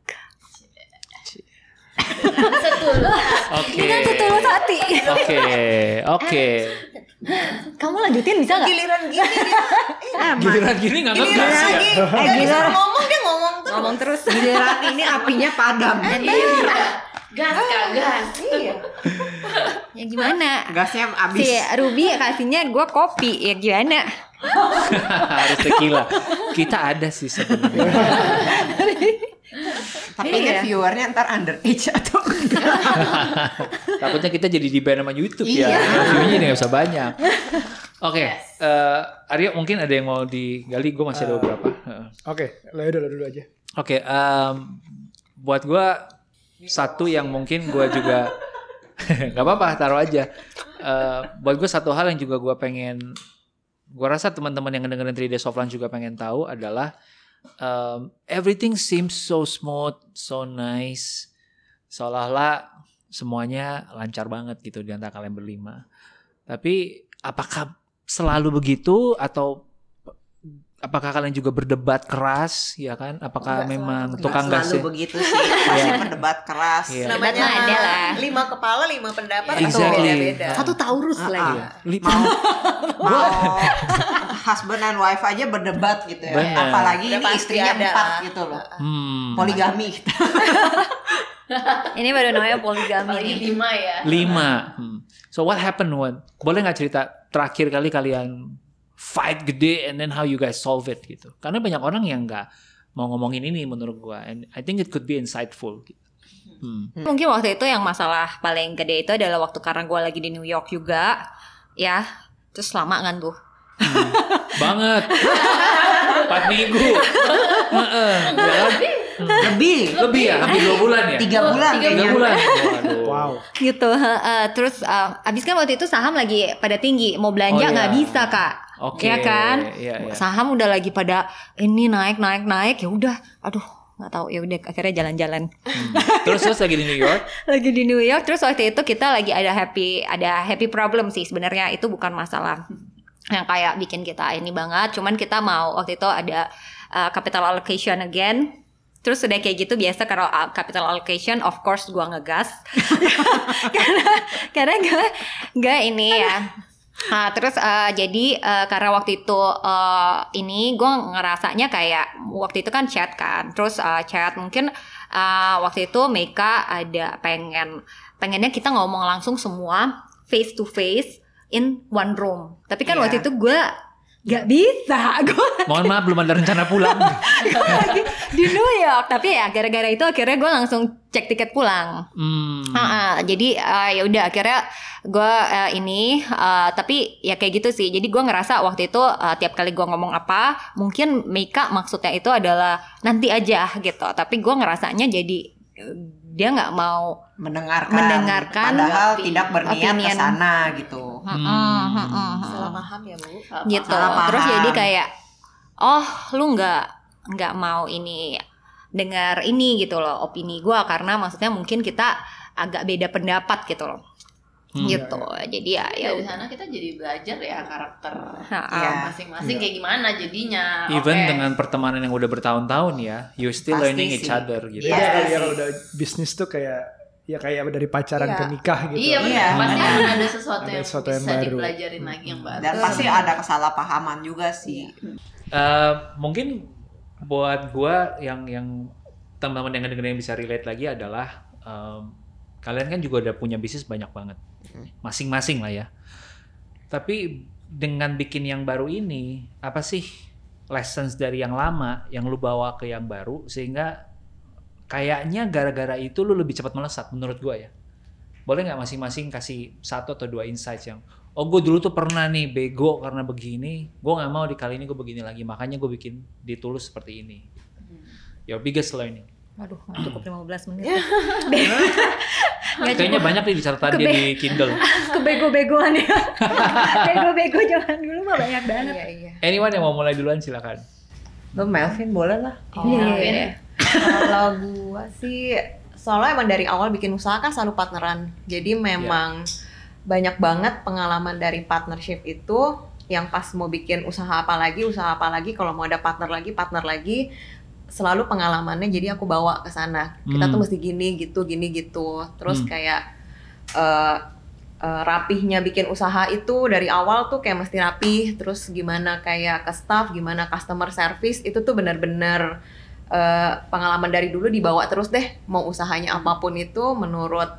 Oke. Dengan setulus hati. Oke, oke. Kamu lanjutin bisa nggak? Giliran gini dia. Eh, Giliran gini nggak ngegas ya. lagi. Eh, giliran ngomong dia ngomong terus. Ngomong terus. Giliran ini apinya padam. Gas kak gas. Ya gimana? Gasnya abis. Si Ruby kasihnya gue kopi ya gimana? Harus tequila. Kita ada sih sebenarnya. Tapi ini Iya. viewernya ntar underage atau enggak? Takutnya kita jadi di ban sama YouTube ya. Iya. View-nya nggak usah banyak. Oke, eh, Aryo mungkin ada yang mau digali. Gue masih ada beberapa. Heeh. Oke, udah lo dulu aja. Oke, em, buat gue satu yang mungkin gue juga *laughs* nggak apa-apa taruh aja. Eh, buat gue satu hal yang juga gue pengen, gue rasa teman-teman yang ngedengerin 3 Days of Lunch juga pengen tahu adalah em, everything seems so smooth, so nice, seolah-olah semuanya lancar banget gitu di antara kalian berlima. Tapi apakah selalu begitu atau apakah kalian juga berdebat keras ya kan? Apakah memang tukang gasnya? selalu begitu sih. Pasti berdebat keras. Iya. Namanya ada lah. lima kepala lima pendapat. Exactly. beda-beda. Satu Taurus lagi. Iya. Li- mau *laughs* mau husband and wife aja berdebat gitu ya. Bener. Apalagi Udah ini istrinya ada. empat gitu loh. Hmm. Poligami. Ini baru namanya poligami Apalagi nih. lima ya. Lima. Hmm. So what happened when? Boleh nggak cerita terakhir kali kalian fight gede and then how you guys solve it gitu? Karena banyak orang yang nggak mau ngomongin ini menurut gua and I think it could be insightful. Gitu. Hmm. Mungkin waktu itu yang masalah paling gede itu adalah waktu karena gue lagi di New York juga, ya. Terus lama kan tuh. Banget. Empat minggu. Heeh, ya? Lebih. Lebih ya, hampir dua bulan ya. Tiga bulan Tiga kayaknya. bulan. Wow. gitu heeh. terus eh, abis kan waktu itu saham lagi pada tinggi mau belanja Oh, nggak iya. bisa kak Oke, ya kan iya, iya. saham udah lagi pada ini naik naik naik ya udah aduh nggak tahu ya udah akhirnya jalan-jalan Hmm. Terus terus lagi di New York. *laughs* lagi di New York terus waktu itu kita lagi ada happy ada happy problem sih sebenarnya itu bukan masalah yang kayak bikin kita ini banget cuman kita mau waktu itu ada uh, capital allocation again terus udah kayak gitu biasa kalau uh, capital allocation of course gua ngegas *laughs* karena karena gak gak ini ya Nah, terus uh, jadi uh, karena waktu itu uh, ini gue ngerasanya kayak waktu itu kan chat kan, terus uh, chat mungkin uh, waktu itu Meka ada pengen pengennya kita ngomong langsung semua face to face in one room. Tapi kan Iya. waktu itu gue gak bisa, *laughs* gue Mohon maaf belum ada rencana pulang. *laughs* lagi di New York. Tapi ya gara-gara itu akhirnya gue langsung cek tiket pulang. Hmm. Ah, ah, jadi ah, ya udah akhirnya gue ini ah, tapi ya kayak gitu sih jadi gue ngerasa waktu itu ah, tiap kali gue ngomong apa mungkin Mika maksudnya itu adalah nanti aja gitu tapi gue ngerasanya jadi dia nggak mau Mendengarkan. Mendengarkan Padahal tidak berniat ke sana gitu. "Mm-mm, mm-mm, mm-mm." Salah paham ya bu. gitu Salah terus paham. jadi kayak oh lu nggak nggak mau ini dengar ini gitu loh opini gue karena maksudnya mungkin kita agak beda pendapat gitu loh Hmm. gitu jadi ya ya Dari sana kita jadi belajar ya karakter Iya. masing-masing kayak gimana jadinya. Even Oke. dengan pertemanan yang udah bertahun-tahun ya, you still Pasti learning each sih. other gitu. Iya. Ya sih. kalau udah bisnis tuh kayak ya kayak dari pacaran Iya. ke nikah gitu. Iya benar, pasti akan ada sesuatu Ada yang sesuatu yang bisa baru. dipelajarin lagi yang baru. Dan pasti ada kesalahpahaman juga sih. Eh, mungkin buat gua yang yang teman-teman yang dengerin yang bisa relate lagi adalah em, kalian kan juga udah punya bisnis banyak banget, masing-masing lah ya. Tapi dengan bikin yang baru ini, apa sih lessons dari yang lama yang lu bawa ke yang baru sehingga kayaknya gara-gara itu lu lebih cepat melesat menurut gua ya. Boleh nggak masing-masing kasih satu atau dua insights yang oh gue dulu tuh pernah nih bego karena begini, gue nggak mau di kali ini gue begini lagi, makanya gue bikin ditulus seperti ini. Your biggest learning. Waduh, cukup 15 menit. *laughs* *laughs* Kayaknya cukup. banyak nih di catatan dia di Kindle. *laughs* Kebego-begoan ya. *laughs* Bego-bego zaman dulu mah banyak banget. Iya iya. Anyone yang mau mulai duluan silakan. Lo Melvin boleh lah. Iya, iya, iya. Kalau gua sih soalnya emang dari awal bikin usaha kan selalu partneran. Jadi memang banyak banget pengalaman dari partnership itu yang pas mau bikin usaha apa lagi, usaha apa lagi, kalau mau ada partner lagi, partner lagi selalu pengalamannya jadi aku bawa ke sana. Kita tuh Hmm. mesti gini gitu, gini gitu. Terus Hmm. kayak eh eh, rapihnya bikin usaha itu dari awal tuh kayak mesti rapih, terus gimana kayak ke staff, gimana customer service itu tuh benar-benar eh, pengalaman dari dulu dibawa terus deh mau usahanya apa pun itu menurut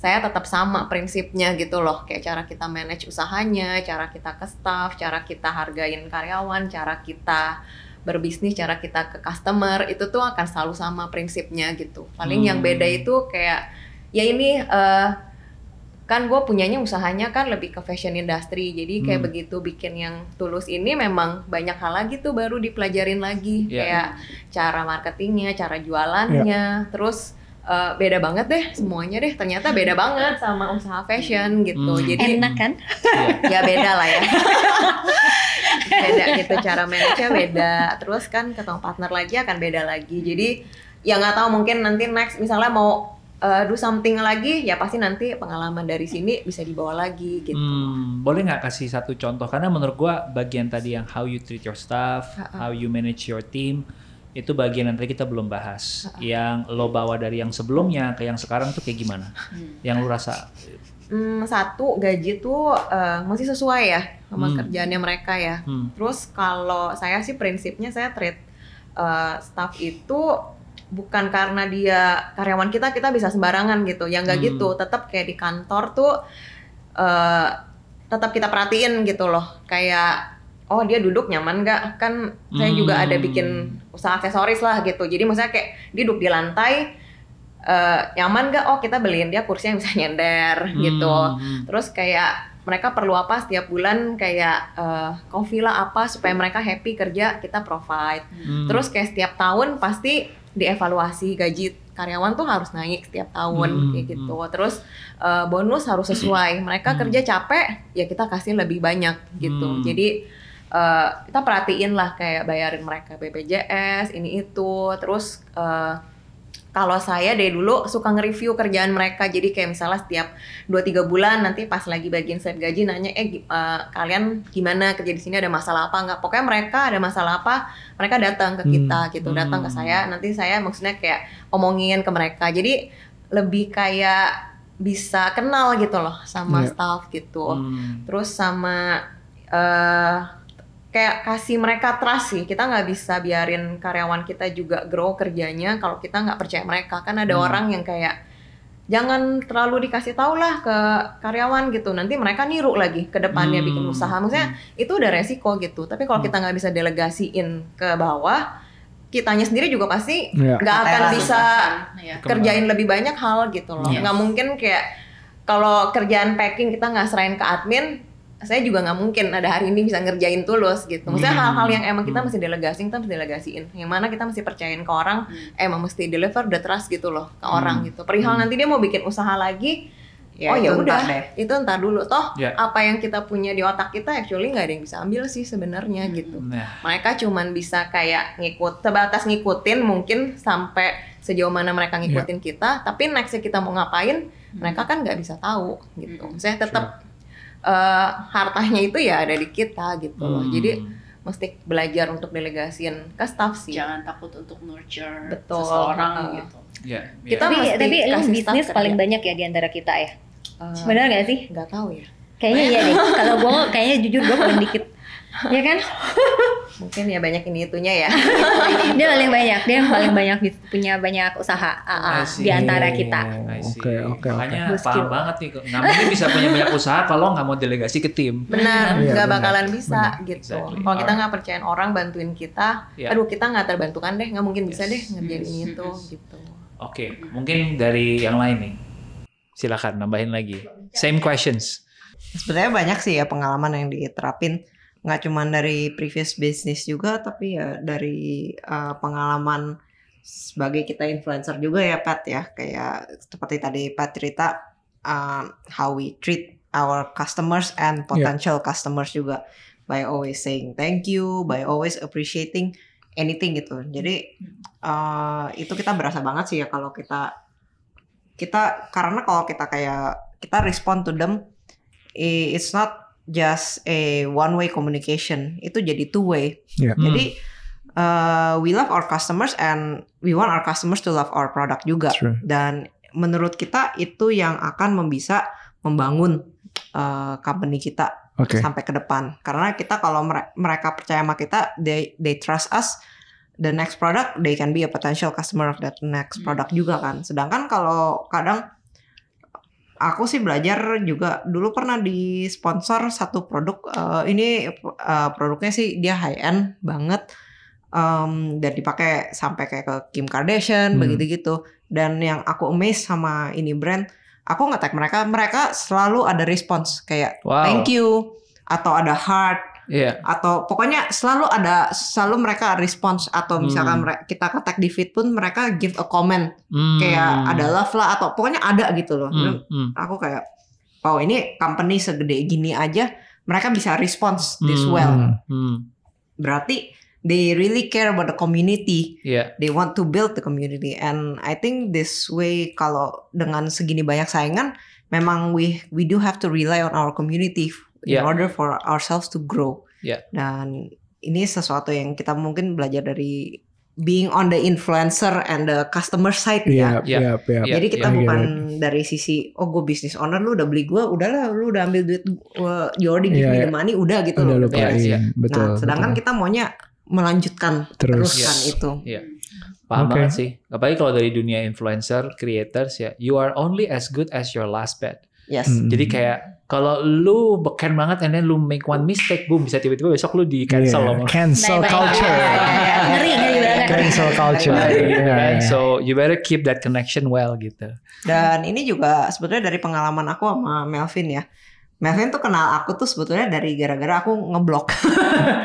saya tetap sama prinsipnya gitu loh kayak cara kita manage usahanya cara kita ke staff cara kita hargain karyawan cara kita berbisnis cara kita ke customer itu tuh akan selalu sama prinsipnya gitu paling yang Hmm. beda itu kayak ya ini eh, kan gue punyanya usahanya kan lebih ke fashion industry jadi kayak Hmm. begitu bikin yang tulus ini memang banyak hal lagi tuh baru dipelajarin lagi Iya. kayak cara marketingnya cara jualannya terus eh, beda banget deh semuanya deh. Ternyata beda banget sama usaha fashion gitu. Hmm. jadi Enak kan? *laughs* ya beda lah ya. *laughs* Beda gitu cara manage beda. Terus kan ketemu partner lagi akan beda lagi. Jadi ya nggak tahu mungkin nanti next misalnya mau uh, do something lagi ya pasti nanti pengalaman dari sini bisa dibawa lagi gitu. Hmm, boleh nggak kasih satu contoh? Karena menurut gua bagian tadi yang how you treat your staff, how you manage your team, itu bagian yang tadi kita belum bahas. Yang lo bawa dari yang sebelumnya ke yang sekarang tuh kayak gimana? Yang lu rasa? Hmm, satu gaji tuh uh, masih sesuai ya sama Hmm. kerjaannya mereka ya Hmm. Terus kalau saya sih prinsipnya saya treat uh, staff itu bukan karena dia karyawan kita kita bisa sembarangan gitu. Ya nggak Hmm. gitu. Tetap kayak di kantor tuh uh, tetap kita perhatiin gitu loh. Kayak oh dia duduk nyaman nggak? Kan saya juga ada Hmm. bikin usaha aksesoris lah gitu. Jadi maksudnya kayak dia duduk di lantai eh, nyaman nggak? Oh kita beliin dia kursi yang bisa *laughs* nyender gitu. Hmm. Terus kayak mereka perlu apa setiap bulan kayak eh, coffee lah apa supaya mereka happy kerja kita provide. Hmm. Terus kayak setiap tahun pasti dievaluasi gaji karyawan tuh harus naik setiap tahun Hmm, kayak gitu. Terus eh, bonus harus sesuai. Mereka kerja capek ya kita kasih lebih banyak gitu. Hmm. Jadi eh, kita perhatiin lah kayak bayarin mereka BPJS ini itu. Terus eh, kalau saya dari dulu suka nge-review kerjaan mereka jadi kayak misalnya setiap 2-3 bulan nanti pas lagi bagian set gaji nanya eh eh, kalian gimana kerja di sini ada masalah apa nggak pokoknya mereka ada masalah apa mereka datang ke kita gitu datang ke Hmm. saya nanti saya maksudnya kayak omongin ke mereka jadi lebih kayak bisa kenal gitu loh sama Iya. staff gitu Hmm. terus sama eh kayak kasih mereka trust sih kita nggak bisa biarin karyawan kita juga grow kerjanya kalau kita nggak percaya mereka kan ada Hmm. orang yang kayak jangan terlalu dikasih tau lah ke karyawan gitu nanti mereka niru lagi ke depannya Hmm. bikin usaha maksudnya itu udah resiko gitu tapi kalau kita nggak bisa delegasiin ke bawah kitanya sendiri juga pasti Iya. nggak akan Keteteran. bisa Iya. kerjain lebih banyak hal gitu loh Yes. nggak mungkin kayak kalau kerjaan packing kita nggak serahin ke admin saya juga nggak mungkin ada hari ini bisa ngerjain tulus gitu. Maksudnya Hmm. hal-hal yang emang kita Hmm. mesti delegasiin kita mesti delegasiin. Yang mana kita mesti percayain ke orang emang mesti deliver the trust gitu loh ke orang gitu. Perihal nanti dia mau bikin usaha lagi Ya, oh ya udah itu ntar dulu. Toh Ya. apa yang kita punya di otak kita actually nggak ada yang bisa ambil sih sebenarnya gitu. Nah, mereka cuman bisa kayak ngikut sebatas ngikutin mungkin sampai sejauh mana mereka ngikutin kita tapi nextnya kita mau ngapain mereka kan nggak bisa tahu gitu. Saya tetap eh, hartanya itu ya ada di kita gitu loh hmm. jadi mesti belajar untuk delegasiin ke staff sih Jangan takut untuk nurture Betul. seseorang Heeh. gitu. Ya, ya. Kita tapi mesti tapi kasih bisnis staff paling kerja. banyak ya di antara kita ya. Eh, Benar gak sih? nggak tahu ya. Kayaknya iya deh. *laughs* Kalau gue kayaknya jujur gue paling dikit. Ya kan? *laughs* Mungkin ya banyak ini itunya ya. *laughs* Dia paling banyak. Dia yang paling banyak punya banyak usaha ah, ah, see. di antara kita. Oke, oke, Makanya oke. paham banget nih. Nggak mungkin bisa punya banyak usaha kalau nggak mau delegasi ke tim. Benar, Iya, nggak benar. bakalan bisa gitu. Exactly. Kalau kita nggak percayain orang bantuin kita, Iya. aduh kita nggak terbantukan deh, nggak mungkin bisa deh ngerjain ini itu gitu. Oke, mungkin dari yang lain nih. Silakan nambahin lagi. Same questions. Sebenarnya banyak sih ya pengalaman yang diterapin nggak cuma dari previous business juga tapi ya dari uh, pengalaman sebagai kita influencer juga ya Pat ya. Kayak seperti tadi Pat cerita um, how we treat our customers and potential customers juga by always saying thank you by always appreciating anything gitu. Jadi uh, itu kita berasa banget sih ya kalau kita kita karena kalau kita kayak kita respond to them it's not just a one way communication. Itu jadi two way. Iya. jadi uh, we love our customers and we want our customers to love our product juga. True. dan menurut kita itu yang akan membisa membangun uh, company kita Oke. sampai ke depan. Karena kita kalau mere- mereka percaya sama kita they they trust us the next product they can be a potential customer of that next product juga kan. Sedangkan kalau kadang aku sih belajar juga dulu pernah di sponsor satu produk eh, ini eh, produknya sih dia high end banget em, dan dipakai sampai kayak ke Kim Kardashian Hmm. begitu gitu dan yang aku amazed sama ini brand aku nge-tag mereka mereka selalu ada response kayak Wow. thank you atau ada heart Iya. atau pokoknya selalu ada selalu mereka response atau misalkan Hmm. kita ke tag di feed pun mereka give a comment Hmm. kayak ada love lah atau pokoknya ada gitu loh. Hmm, hmm. Aku kayak wow ini company segede gini aja mereka bisa response this Hmm. well. Hmm. Berarti they really care about the community. Iya. They want to build the community and I think this way kalau dengan segini banyak saingan memang we we do have to rely on our community in Yeah. order for ourselves to grow. Yeah. Dan ini sesuatu yang kita mungkin belajar dari being on the influencer and the customer side ya. Iya, Iya. iya, iya. Iya. Jadi kita iya. bukan dari sisi oh gue bisnis owner lu udah beli gue udahlah lu udah ambil duit gue you already give Iya, me iya. the money udah gitu Udah loh. lupain. beres. Iya, Betul. nah, sedangkan betul. kita maunya melanjutkan Terus. teruskan Yes. itu. Paham Oke. banget sih. Apalagi kalau dari dunia influencer, creators ya, you are only as good as your last bet. Yes. Hmm. Jadi kayak kalau lu beken banget and then lu make one mistake, boom bisa tiba-tiba besok lu di cancel Cancel Baik-baik. culture. Iya, iya, iya. Ngeri, ngeri banget. Cancel culture. Baik-baik. Iya, kan? iya. So you better keep that connection well gitu. Dan ini juga sebetulnya dari pengalaman aku sama Melvin ya. Melvin tuh kenal aku tuh sebetulnya dari gara-gara aku ngeblok.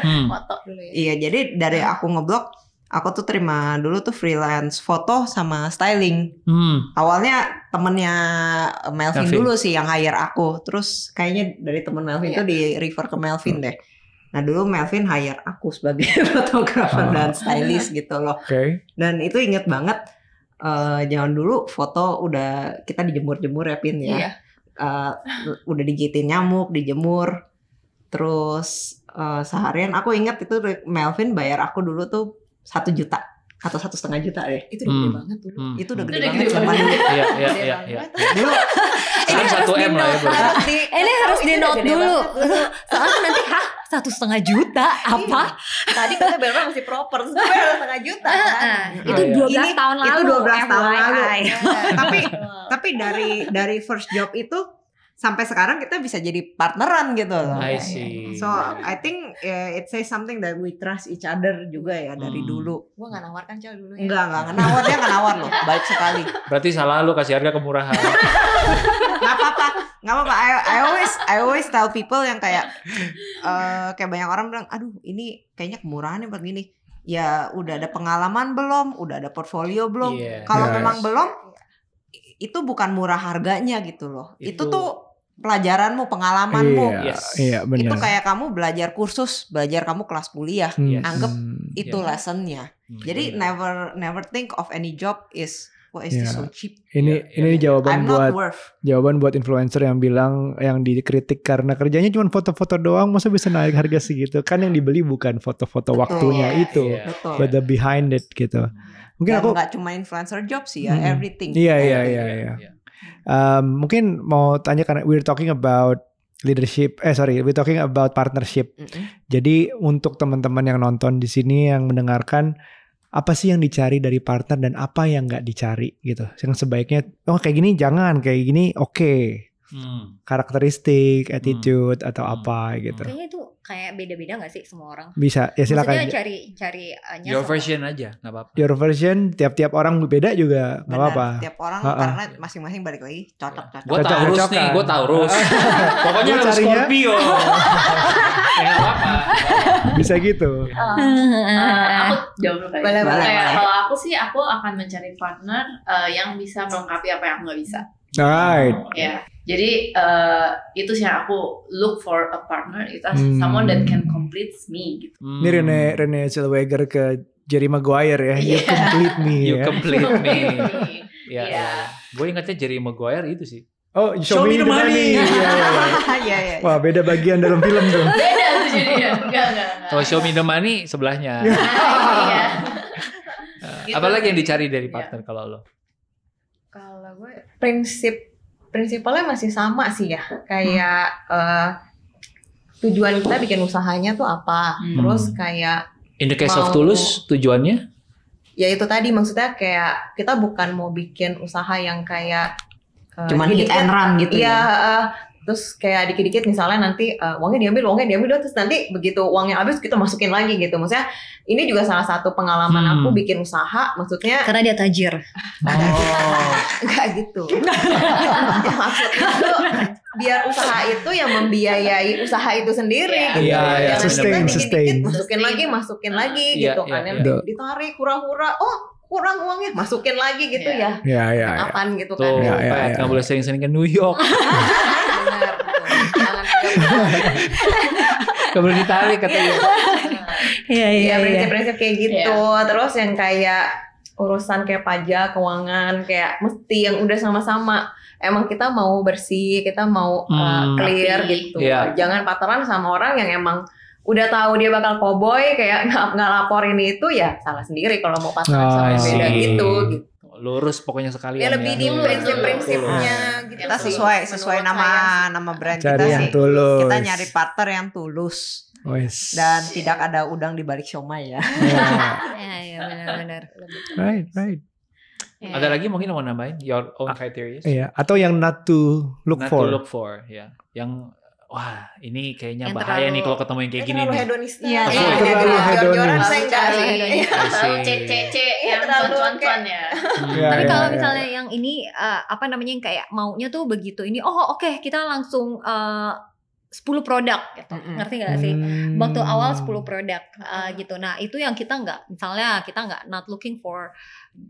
Hmm. *laughs* Foto dulu ya. iya, jadi dari aku ngeblok, aku tuh terima dulu tuh freelance foto sama styling. Hmm. Awalnya temennya Melvin, Melvin. dulu sih yang hire aku. Terus kayaknya dari temen Melvin Iya. tuh di refer ke Melvin deh. Nah dulu Melvin hire aku sebagai *laughs* fotografer Oh. dan stylist gitu loh. Oke. Dan itu inget banget. eh jangan dulu foto udah kita dijemur-jemur ya Pin ya. Iya. Eh, udah digitin nyamuk, dijemur. Terus eh, seharian aku inget itu Melvin bayar aku dulu tuh satu juta atau satu setengah juta deh. Itu udah gede Hmm. banget dulu. Hmm. Itu udah gede udah banget gede zaman banget. dulu. Iya, iya, Gede iya, banget. iya. Dulu Sekarang satu M lah ya. Ini harus Tahu, di note dulu. Soalnya nanti hah satu setengah juta apa? Tadi kita bayar masih proper, bayar setengah juta kan. Itu Iya. 12 Ini- tahun itu lalu. 12 tahun lalu. *laughs* Tapi tapi dari dari first job itu sampai sekarang kita bisa jadi partneran gitu loh. I see. So I think eh, it says something that we trust each other juga ya dari Hmm. dulu. Gue gak nawarkan cel dulu ya. Enggak enggak nggak nawar dia nggak nawar loh, baik sekali. Berarti salah lu kasih harga kemurahan. *laughs* Nggak apa-apa, nggak apa-apa. I, I always I always tell people yang kayak eh kayak banyak orang bilang, aduh ini kayaknya kemurahan nih buat gini. Ya udah ada pengalaman belum, udah ada portfolio belum. Iya. Kalau Yes. memang belum, itu bukan murah harganya gitu loh. Itu, Itu- tuh pelajaranmu, pengalamanmu. Iya, Yes. iya Itu kayak kamu belajar kursus, belajar kamu kelas kuliah. Hmm, Yes. Anggap hmm. Itu Iya. lessonnya. Hmm, Jadi benar. never never think of any job is what is this Iya. so cheap? Ini Iya, ini iya. jawaban I'm buat not worth. jawaban buat influencer yang bilang yang dikritik karena kerjanya cuma foto-foto doang, masa bisa naik harga segitu? Kan yang dibeli bukan foto-foto waktunya Iya, itu, Iya. Betul. but the behind it gitu. Mungkin Dan aku nggak cuma influencer job sih ya, Mm-mm. everything. Iya iya iya iya. Um, mungkin mau tanya karena we're talking about leadership. Eh sorry, we're talking about partnership. Mm-mm. Jadi untuk teman-teman yang nonton di sini yang mendengarkan apa sih yang dicari dari partner dan apa yang nggak dicari gitu. Yang sebaiknya oh kayak gini jangan, kayak gini oke. Hmm. Karakteristik, attitude atau Hmm. apa gitu. Kayaknya itu kayak beda-beda gak sih semua orang? Bisa ya silakan. Maksudnya cari cari uh, Your version aja, nggak apa-apa. Your version tiap-tiap orang beda juga nggak Benar, apa-apa. Tiap orang Ha-ha. karena masing-masing balik lagi cocok-cocok. Gue Cocok- Taurus cocokan. nih, gue Taurus. *laughs* Pokoknya harus carinya- Scorpio. *laughs* ya nggak apa-apa. Bisa gitu. Eh, aku jawab dulu Kayak kalau aku sih aku akan mencari partner eh, yang bisa melengkapi apa yang aku nggak bisa. Alright. Ya. Jadi eh, itu sih yang aku look for a partner itu Hmm. someone that can complete me gitu. Hmm. Ini Rene Rene Zellweger ke Jerry Maguire ya. You *laughs* Iya. complete me You ya. complete me. Iya. Ya, Gue ingatnya Jerry Maguire itu sih. Oh, show, me, the money. Iya, iya, iya. *laughs* Wah, beda bagian dalam film tuh. *laughs* Beda tuh jadinya. Enggak, enggak, enggak. Kalau show me the money sebelahnya. Iya. Gitu. Apalagi yang dicari dari Iya. partner kalau lo? Kalau gue prinsip prinsipalnya masih sama sih ya. Kayak eh, tujuan kita bikin usahanya tuh apa. Hmm. Terus kayak In the case of Mau- Tulus, tujuannya? ya itu tadi maksudnya kayak kita bukan mau bikin usaha yang kayak eh, Cuman hit and run gitu Iya, ya. eh, terus kayak dikit-dikit misalnya nanti eh, uangnya diambil, uangnya diambil, terus nanti begitu uangnya habis kita masukin lagi gitu. Maksudnya ini juga salah satu pengalaman Hmm. aku bikin usaha, maksudnya Karena dia tajir. *laughs* Oh. enggak gitu. *laughs* Maksudnya tuh biar usaha itu yang membiayai usaha itu sendiri. Iya, gitu. iya, iya. Jangan Sustain, kita dikit-dikit sustain. Masukin lagi, masukin lagi Iya, gitu iya, kan. iya. Yang Ditarik hura-hura, oh kurang uangnya, masukin lagi gitu Iya. ya. Ya, ya, ya. Kapan gitu Tuh, kan. Ya, ya, Pat, ya. nggak boleh sering-sering ke New York. *laughs* Boleh ditarik katanya. Iya Iya prinsip-prinsip kayak gitu. Iya. Terus yang kayak urusan kayak pajak, keuangan, kayak mesti yang udah sama-sama. Emang kita mau bersih, kita mau uh, clear Rapi. gitu. Iya. Jangan pacaran sama orang yang emang udah tahu dia bakal cowboy kayak *laughs* nggak nggak laporin itu ya salah sendiri kalau mau pacaran Oh, sama beda gitu. gitu. Lurus pokoknya sekalian Ya lebih di Lurus. prinsip-prinsipnya gitu. Kita sesuai sesuai nama saya. nama brand Cari kita yang sih. tulus. Kita nyari partner yang tulus Wes. dan tidak ada udang di balik siomay ya. Ya. *laughs* Iya, iya benar-benar. Right, right. Ada lagi mungkin mau nambahin your own criteria? Iya, atau yang not to look Not for. to look for, ya. Yang wah ini kayaknya Yang bahaya terlalu- nih kalau ketemu yang kayak Ini gini terlalu nih. hedonista. Iya, Iya, terlalu jor-joran hedonis. saya enggak Terlalu sih. Iya, *laughs* yang terlalu cuan-cuan ya. Hmm. Ya, Tapi ya, kalau ya. misalnya yang ini uh, apa namanya yang kayak maunya tuh begitu ini oh oke kita langsung uh, 10 produk gitu. Mm-mm. Ngerti gak sih? Hmm. Waktu awal 10 produk uh, gitu. Nah, itu yang kita nggak misalnya kita nggak not looking for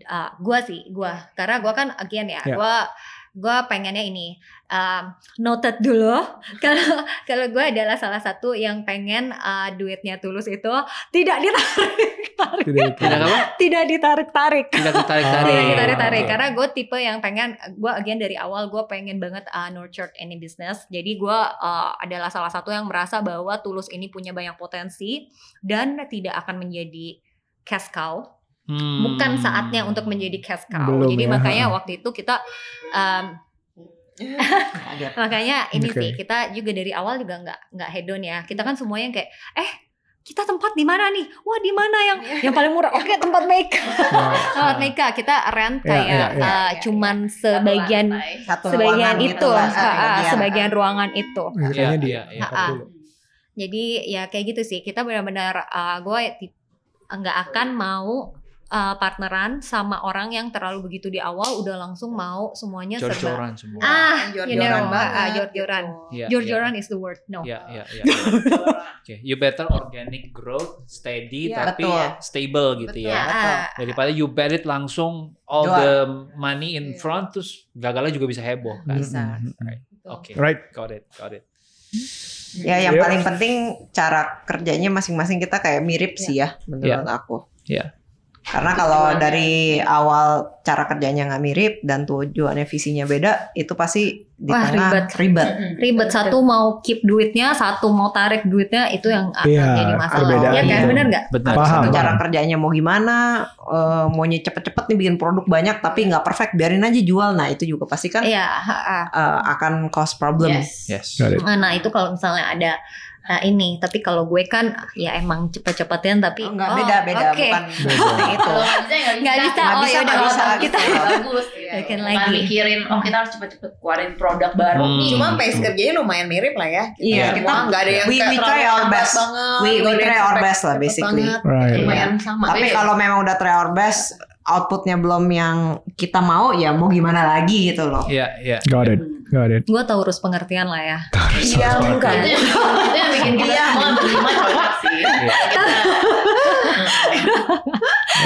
uh, gua sih, gua. Karena gua kan again ya, Ya. gua gua pengennya ini um, noted dulu *laughs* kalau kalau gue adalah salah satu yang pengen uh, duitnya tulus itu tidak ditarik tarik Tidak. Tidak apa? tidak ditarik tarik Tidak ditarik-tarik. tidak Ah. ditarik-tarik Oke. karena gue tipe yang pengen gue again dari awal gue pengen banget uh, nurture any business jadi gue uh, adalah salah satu yang merasa bahwa tulus ini punya banyak potensi dan tidak akan menjadi cash cow Hmm. bukan saatnya untuk menjadi cash cow Belum jadi ya. makanya waktu itu kita um, *laughs* makanya ini Oke. sih kita juga dari awal juga nggak nggak hedon ya kita kan semuanya yang kayak eh kita tempat di mana nih wah di mana yang yang paling murah oke tempat make *laughs* Ya. tempat make kita rent Ya, kayak ya, ya. uh, cuman sebagian Satu sebagian ruangan itu gitu lah, ah, ah, sebagian. ruangan itu Iya, dia. iya, iya. Ah. jadi ya kayak gitu sih kita benar-benar uh, gue ti- nggak akan mau uh, partneran sama orang yang terlalu begitu di awal udah langsung mau semuanya serba Jor-joran semua. ah you Jor-joran know banget, ah, jor-joran Iya, jor-joran is the word no Iya, iya, iya. Oke, you better organic growth, steady Iya, tapi betul. stable gitu Betul. ya. Ah, Daripada you bet it langsung all the money in Iya. front terus gagalnya juga bisa heboh kan. Bisa. Right. Oke. Right. Got it, got it. Ya yang Yep. paling penting cara kerjanya masing-masing kita kayak mirip sih ya menurut aku. Karena kalau dari awal cara kerjanya nggak mirip dan tujuannya visinya beda, itu pasti di Wah, tengah ribet. ribet. Ribet satu mau keep duitnya, satu mau tarik duitnya itu yang akan Iya, jadi masalah. Iya kan, bener nggak? Benar. Paham. Satu cara kerjanya mau gimana, eh, maunya cepet-cepet nih bikin produk banyak tapi nggak perfect, biarin aja jual. Nah itu juga pasti kan Iya, ha, ha. eh, akan cause problem. Yes. Yes. Nah itu kalau misalnya ada nah ini, tapi kalau gue kan ya emang cepet-cepetin tapi Oh, nggak beda beda oke. bukan *laughs* seperti itu. Nggak bisa nggak bisa. Bisa, oh bisa, ya nggak udah bisa, kita gitu. bagus ya. Bikin Bukan lagi. mikirin oh kita harus cepet-cepet keluarin produk baru Hmm. Cuma pace kerjanya lumayan mirip lah ya. Iya, Kita kita- nggak ada yang we- kayak we try our best. banget, We- we try our best lah, basically. Right. Lumayan sama. Tapi kalau memang udah try our best, outputnya belum yang kita mau, ya mau gimana lagi gitu loh. Iya, iya. Got it. Got it. Gue tahu urus pengertian lah ya. Iya, bukan. itu yang itu yang bikin kita semua berlima cocok sih. Iya.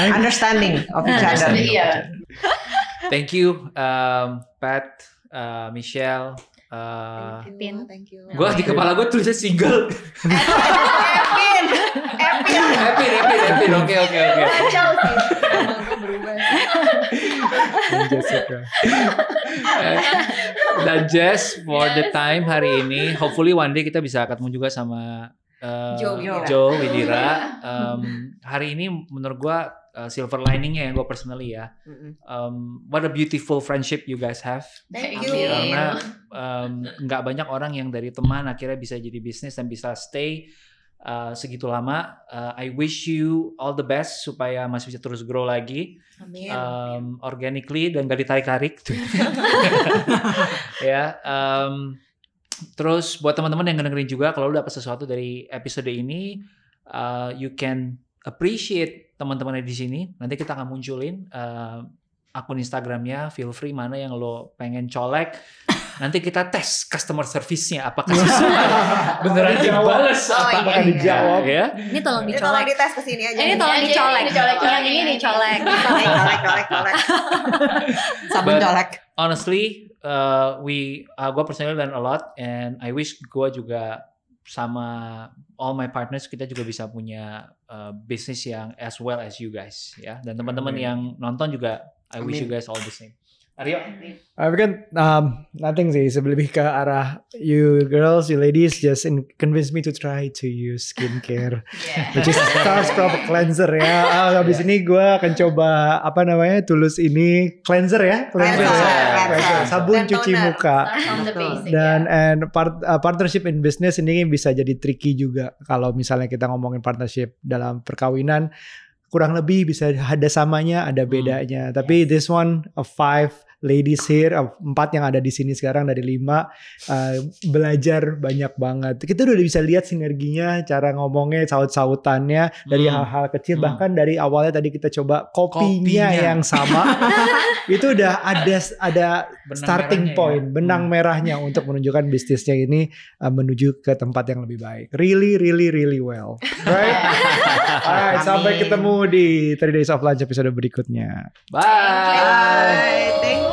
*laughs* Understanding of each other. iya. Thank you, um, Pat, uh, Michelle. Uh, Pin. Thank you. gue di kepala gue tulisnya single. Epin. Epin. happy, happy, happy. Oke, oke, oke. Kacau sih. Berubah. Jessica. Dan Jess for the time hari ini. Hopefully one day kita bisa ketemu juga sama uh, Joe Widira. Joe *laughs* Widira. Um, hari ini menurut gua uh, silver liningnya yang gue personally ya. Um, what a beautiful friendship you guys have. Thank you. Karena um, nggak banyak orang yang dari teman akhirnya bisa jadi bisnis dan bisa stay uh, segitu lama. Uh, I wish you all the best supaya masih bisa terus grow lagi Amin. um, organically dan gak ditarik-tarik. *laughs* ya. um, terus buat teman-teman yang dengerin juga kalau lu dapat sesuatu dari episode ini, uh, you can appreciate teman-teman di sini. Nanti kita akan munculin uh, akun Instagramnya. Feel free mana yang lo pengen colek. Nanti kita tes customer service-nya apakah *laughs* sesuai beneran dibales Oh, apa iya, iya. dijawab. ya. Ini tolong Ini tolong dicolek. dites ke sini aja. Ini tolong dicolek. ini dicolek, colek, Yang ini ini dicolek. Colek, colek, colek, colek. Sabun colek. Honestly, uh, we, uh, gue personally learn a lot, and I wish gue juga sama all my partners kita juga bisa punya uh, bisnis yang as well as you guys, ya. Dan teman-teman yang nonton juga, I wish Amin. you guys all the same. Aryo, Tapi kan um, nothing sih, lebih ke arah you girls, you ladies just in, convince me to try to use skincare, Yeah. which is Star Scrub Cleanser ya. Ah, habis ini gue akan coba apa namanya tulus ini cleanser ya, cleanser, Cleanser, ya. cleanser. Cleanser. sabun Dan cuci toner. muka. Basic. Dan ya. and part, uh, partnership in business ini bisa jadi tricky juga kalau misalnya kita ngomongin partnership dalam perkawinan kurang lebih bisa ada samanya ada bedanya. Tapi this one of five ladies here, of empat yang ada di sini sekarang dari lima uh, belajar banyak banget. Kita udah bisa lihat sinerginya, cara ngomongnya, saut-sautannya dari Hmm. hal-hal kecil. Hmm. Bahkan dari awalnya tadi kita coba kopinya, Kopinya. yang sama, *laughs* itu udah ada ada Benang starting merahnya point, ya. benang Hmm. merahnya untuk menunjukkan bisnisnya ini uh, menuju ke tempat yang lebih baik. Really, really, really well. Right? *laughs* Alright, sampai ketemu di 3 Days of Lunch episode berikutnya. Bye. Bye. Thank